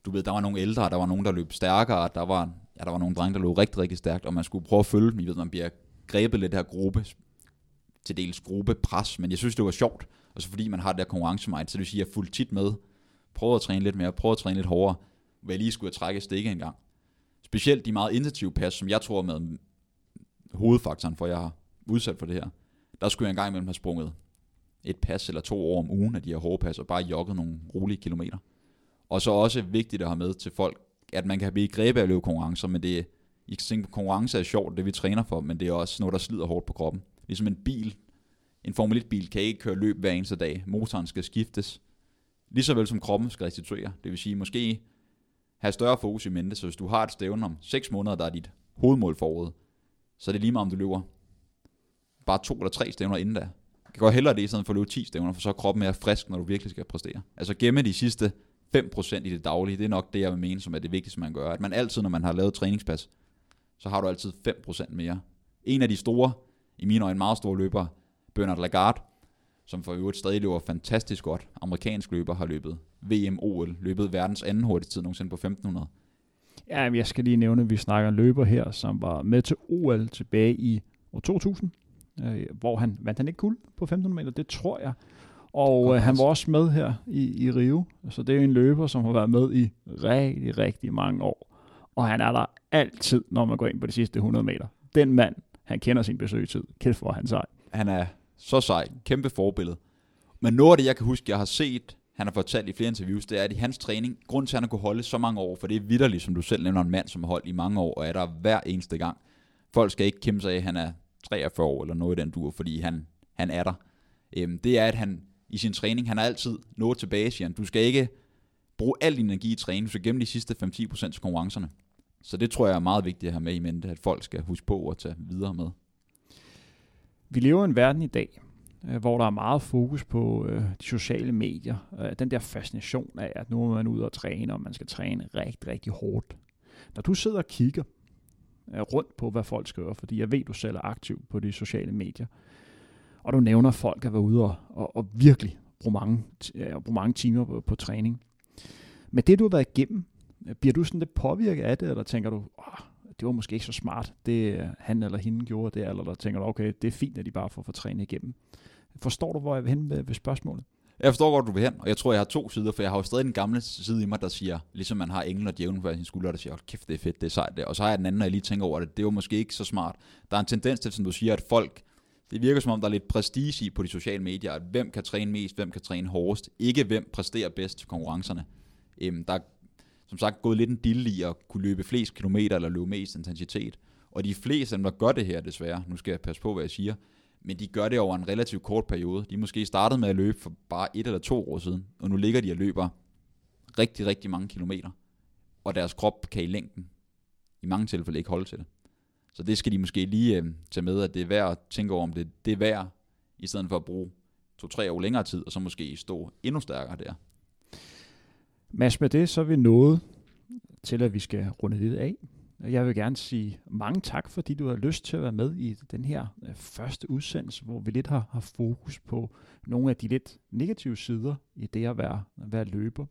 du ved, der var nogle ældre, der var nogen, der løb stærkere, der var, ja, der var nogle drenge, der løb rigtig, rigtig stærkt, og man skulle prøve at følge dem. I ved, man bliver grebet lidt her gruppe, til dels gruppepres, men jeg synes, det var sjovt, og så fordi man har det der konkurrencemind, så det vil sige, at jeg fulgte tit med, prøvede at træne lidt mere, prøvede at træne lidt hårdere, hvor jeg lige skulle trække stikke en gang. Specielt de meget intensive pas, som jeg tror med hovedfaktoren for, at jeg har udsat for det her. Der skulle jeg engang imellem have sprunget et pas eller to år om ugen af de her hårde pas, og bare jogget nogle rolige kilometer. Og så også vigtigt at have med til folk, at man kan blive grebet af at løbe konkurrencer, men det, I kan tænke konkurrence er sjovt, det vi træner for, men det er også noget, der slider hårdt på kroppen. Ligesom en bil, en Formel 1-bil kan ikke køre løb hver eneste dag. Motoren skal skiftes. Lige så vel som kroppen skal restituere. Det vil sige, måske have større fokus i mente, så hvis du har et stævne om 6 måneder, der er dit hovedmål foråret, så er det lige meget, om du løber bare to eller tre stævner inden da. Jeg kan godt hellere det, i stedet for at løbe 10 stævner, for så er kroppen mere frisk, når du virkelig skal præstere. Altså gemme de sidste 5% i det daglige, det er nok det, jeg vil mene, som er det vigtigste, man gør. At man altid, når man har lavet træningspas, så har du altid 5% mere. En af de store, i mine øjne meget store løbere, Bernard Lagarde, som for øvrigt stadig løber fantastisk godt. Amerikansk løber har løbet VM, OL, løbet verdens anden hurtigste tid nogensinde på 1500. Ja, jeg skal lige nævne, at vi snakker en løber her, som var med til OL tilbage i år 2000, øh, hvor han vandt han ikke guld på 1500 meter, det tror jeg. Og øh, han var også med her i, i Rio, så det er en løber, som har været med i rigtig, rigtig mange år. Og han er der altid, når man går ind på de sidste 100 meter. Den mand, han kender sin besøgstid. Kæft, hvor han sej. Han er så sej, kæmpe forbillede. Men noget af det, jeg kan huske, jeg har set, han har fortalt i flere interviews, det er, at i hans træning, grund til, at han har kunne holde så mange år, for det er vidderligt, som du selv nævner, en mand, som har holdt i mange år, og er der hver eneste gang. Folk skal ikke kæmpe sig af, at han er 43 år, eller noget i den dur, fordi han, han er der. Øhm, det er, at han i sin træning, han har altid noget tilbage, siger han. Du skal ikke bruge al din energi i træning, du skal gemme de sidste 5-10% til konkurrencerne. Så det tror jeg er meget vigtigt at have med i mente, at folk skal huske på at tage videre med. Vi lever i en verden i dag, øh, hvor der er meget fokus på øh, de sociale medier. Øh, den der fascination af, at nu er man ude og træne, og man skal træne rigtig, rigtig hårdt. Når du sidder og kigger rundt på, hvad folk skriver, fordi jeg ved, du selv er aktiv på de sociale medier, og du nævner folk, der var ude og, og, og virkelig bruge mange, ja, øh, bruge mange timer på, på træning. Men det, du har været igennem, bliver du sådan lidt påvirket af det, eller tænker du, oh, det var måske ikke så smart, det øh, han eller hende gjorde det, eller der tænker du, okay, det er fint, at de bare får for træne igennem. Forstår du, hvor jeg vil hen med, ved spørgsmålet? Jeg forstår godt, du vil hen, og jeg tror, jeg har to sider, for jeg har jo stadig den gamle side i mig, der siger, ligesom man har engel og djævlen på sin skulder, der siger, oh, kæft, det er fedt, det er sejt det. Og så har jeg den anden, når jeg lige tænker over det, det var måske ikke så smart. Der er en tendens til, som du siger, at folk, det virker som om, der er lidt prestige i på de sociale medier, at hvem kan træne mest, hvem kan træne hårdest, ikke hvem præsterer bedst til konkurrencerne. Øhm, der er som sagt gået lidt en dille i at kunne løbe flest kilometer eller løbe mest intensitet. Og de fleste af dem, der gør det her desværre, nu skal jeg passe på, hvad jeg siger, men de gør det over en relativt kort periode. De måske startede med at løbe for bare et eller to år siden, og nu ligger de og løber rigtig, rigtig mange kilometer. Og deres krop kan i længden i mange tilfælde ikke holde til det. Så det skal de måske lige øh, tage med, at det er værd at tænke over, om det, det er værd, i stedet for at bruge to-tre år længere tid, og så måske stå endnu stærkere der. Mads, med det så er vi nået til, at vi skal runde lidt af. Jeg vil gerne sige mange tak, fordi du har lyst til at være med i den her øh, første udsendelse, hvor vi lidt har, har fokus på nogle af de lidt negative sider i det at være, at være løber.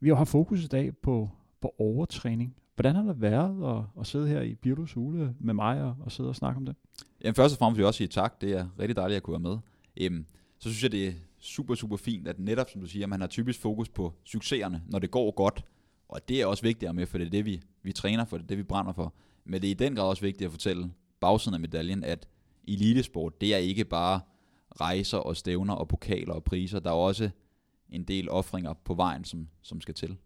Vi har fokus i dag på, på overtræning. Hvordan har det været at, at sidde her i Birdos Hule med mig og, og sidde og snakke om det? Jamen først og fremmest vil jeg også sige tak. Det er rigtig dejligt at kunne være med. Øhm, så synes jeg, det er super, super fint, at netop som du siger, man har typisk fokus på succeserne, når det går godt. Og det er også vigtigt med, for det er det, vi, vi træner for, det er det, vi brænder for. Men det er i den grad også vigtigt at fortælle bagsiden af medaljen, at elitesport, det er ikke bare rejser og stævner og pokaler og priser. Der er også en del offringer på vejen, som, som skal til.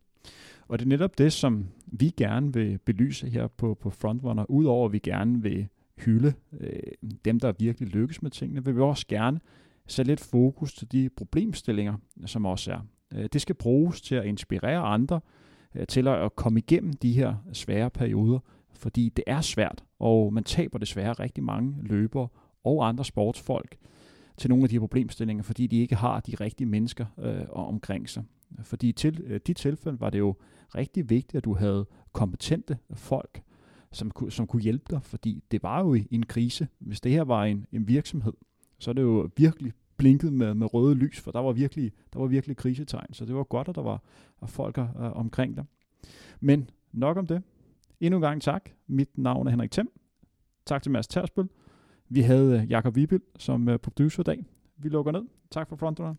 Og det er netop det, som vi gerne vil belyse her på, på Frontrunner. Udover at vi gerne vil hylde øh, dem, der virkelig lykkes med tingene, vil vi også gerne sætte lidt fokus til de problemstillinger, som også er. Øh, det skal bruges til at inspirere andre øh, Øh, til at komme igennem de her svære perioder, fordi det er svært, og man taber desværre rigtig mange løbere og andre sportsfolk til nogle af de her problemstillinger, fordi de ikke har de rigtige mennesker øh, omkring sig. Fordi til øh, de tilfælde var det jo rigtig vigtigt, at du havde kompetente folk, som, som kunne hjælpe dig, fordi det var jo i en krise. Hvis det her var en, en virksomhed, så er det jo virkelig blinket med, med røde lys, for der var virkelig, der var virkelig krisetegn. Så det var godt, at der var at folk øh, øh omkring dig. Men nok om det. Endnu en gang tak. Mit navn er Henrik Thiem. Tak til Mads Tersbøl. Vi havde øh, Jakob Vibild som øh, producer i dag. Vi lukker ned. Tak for frontrunner.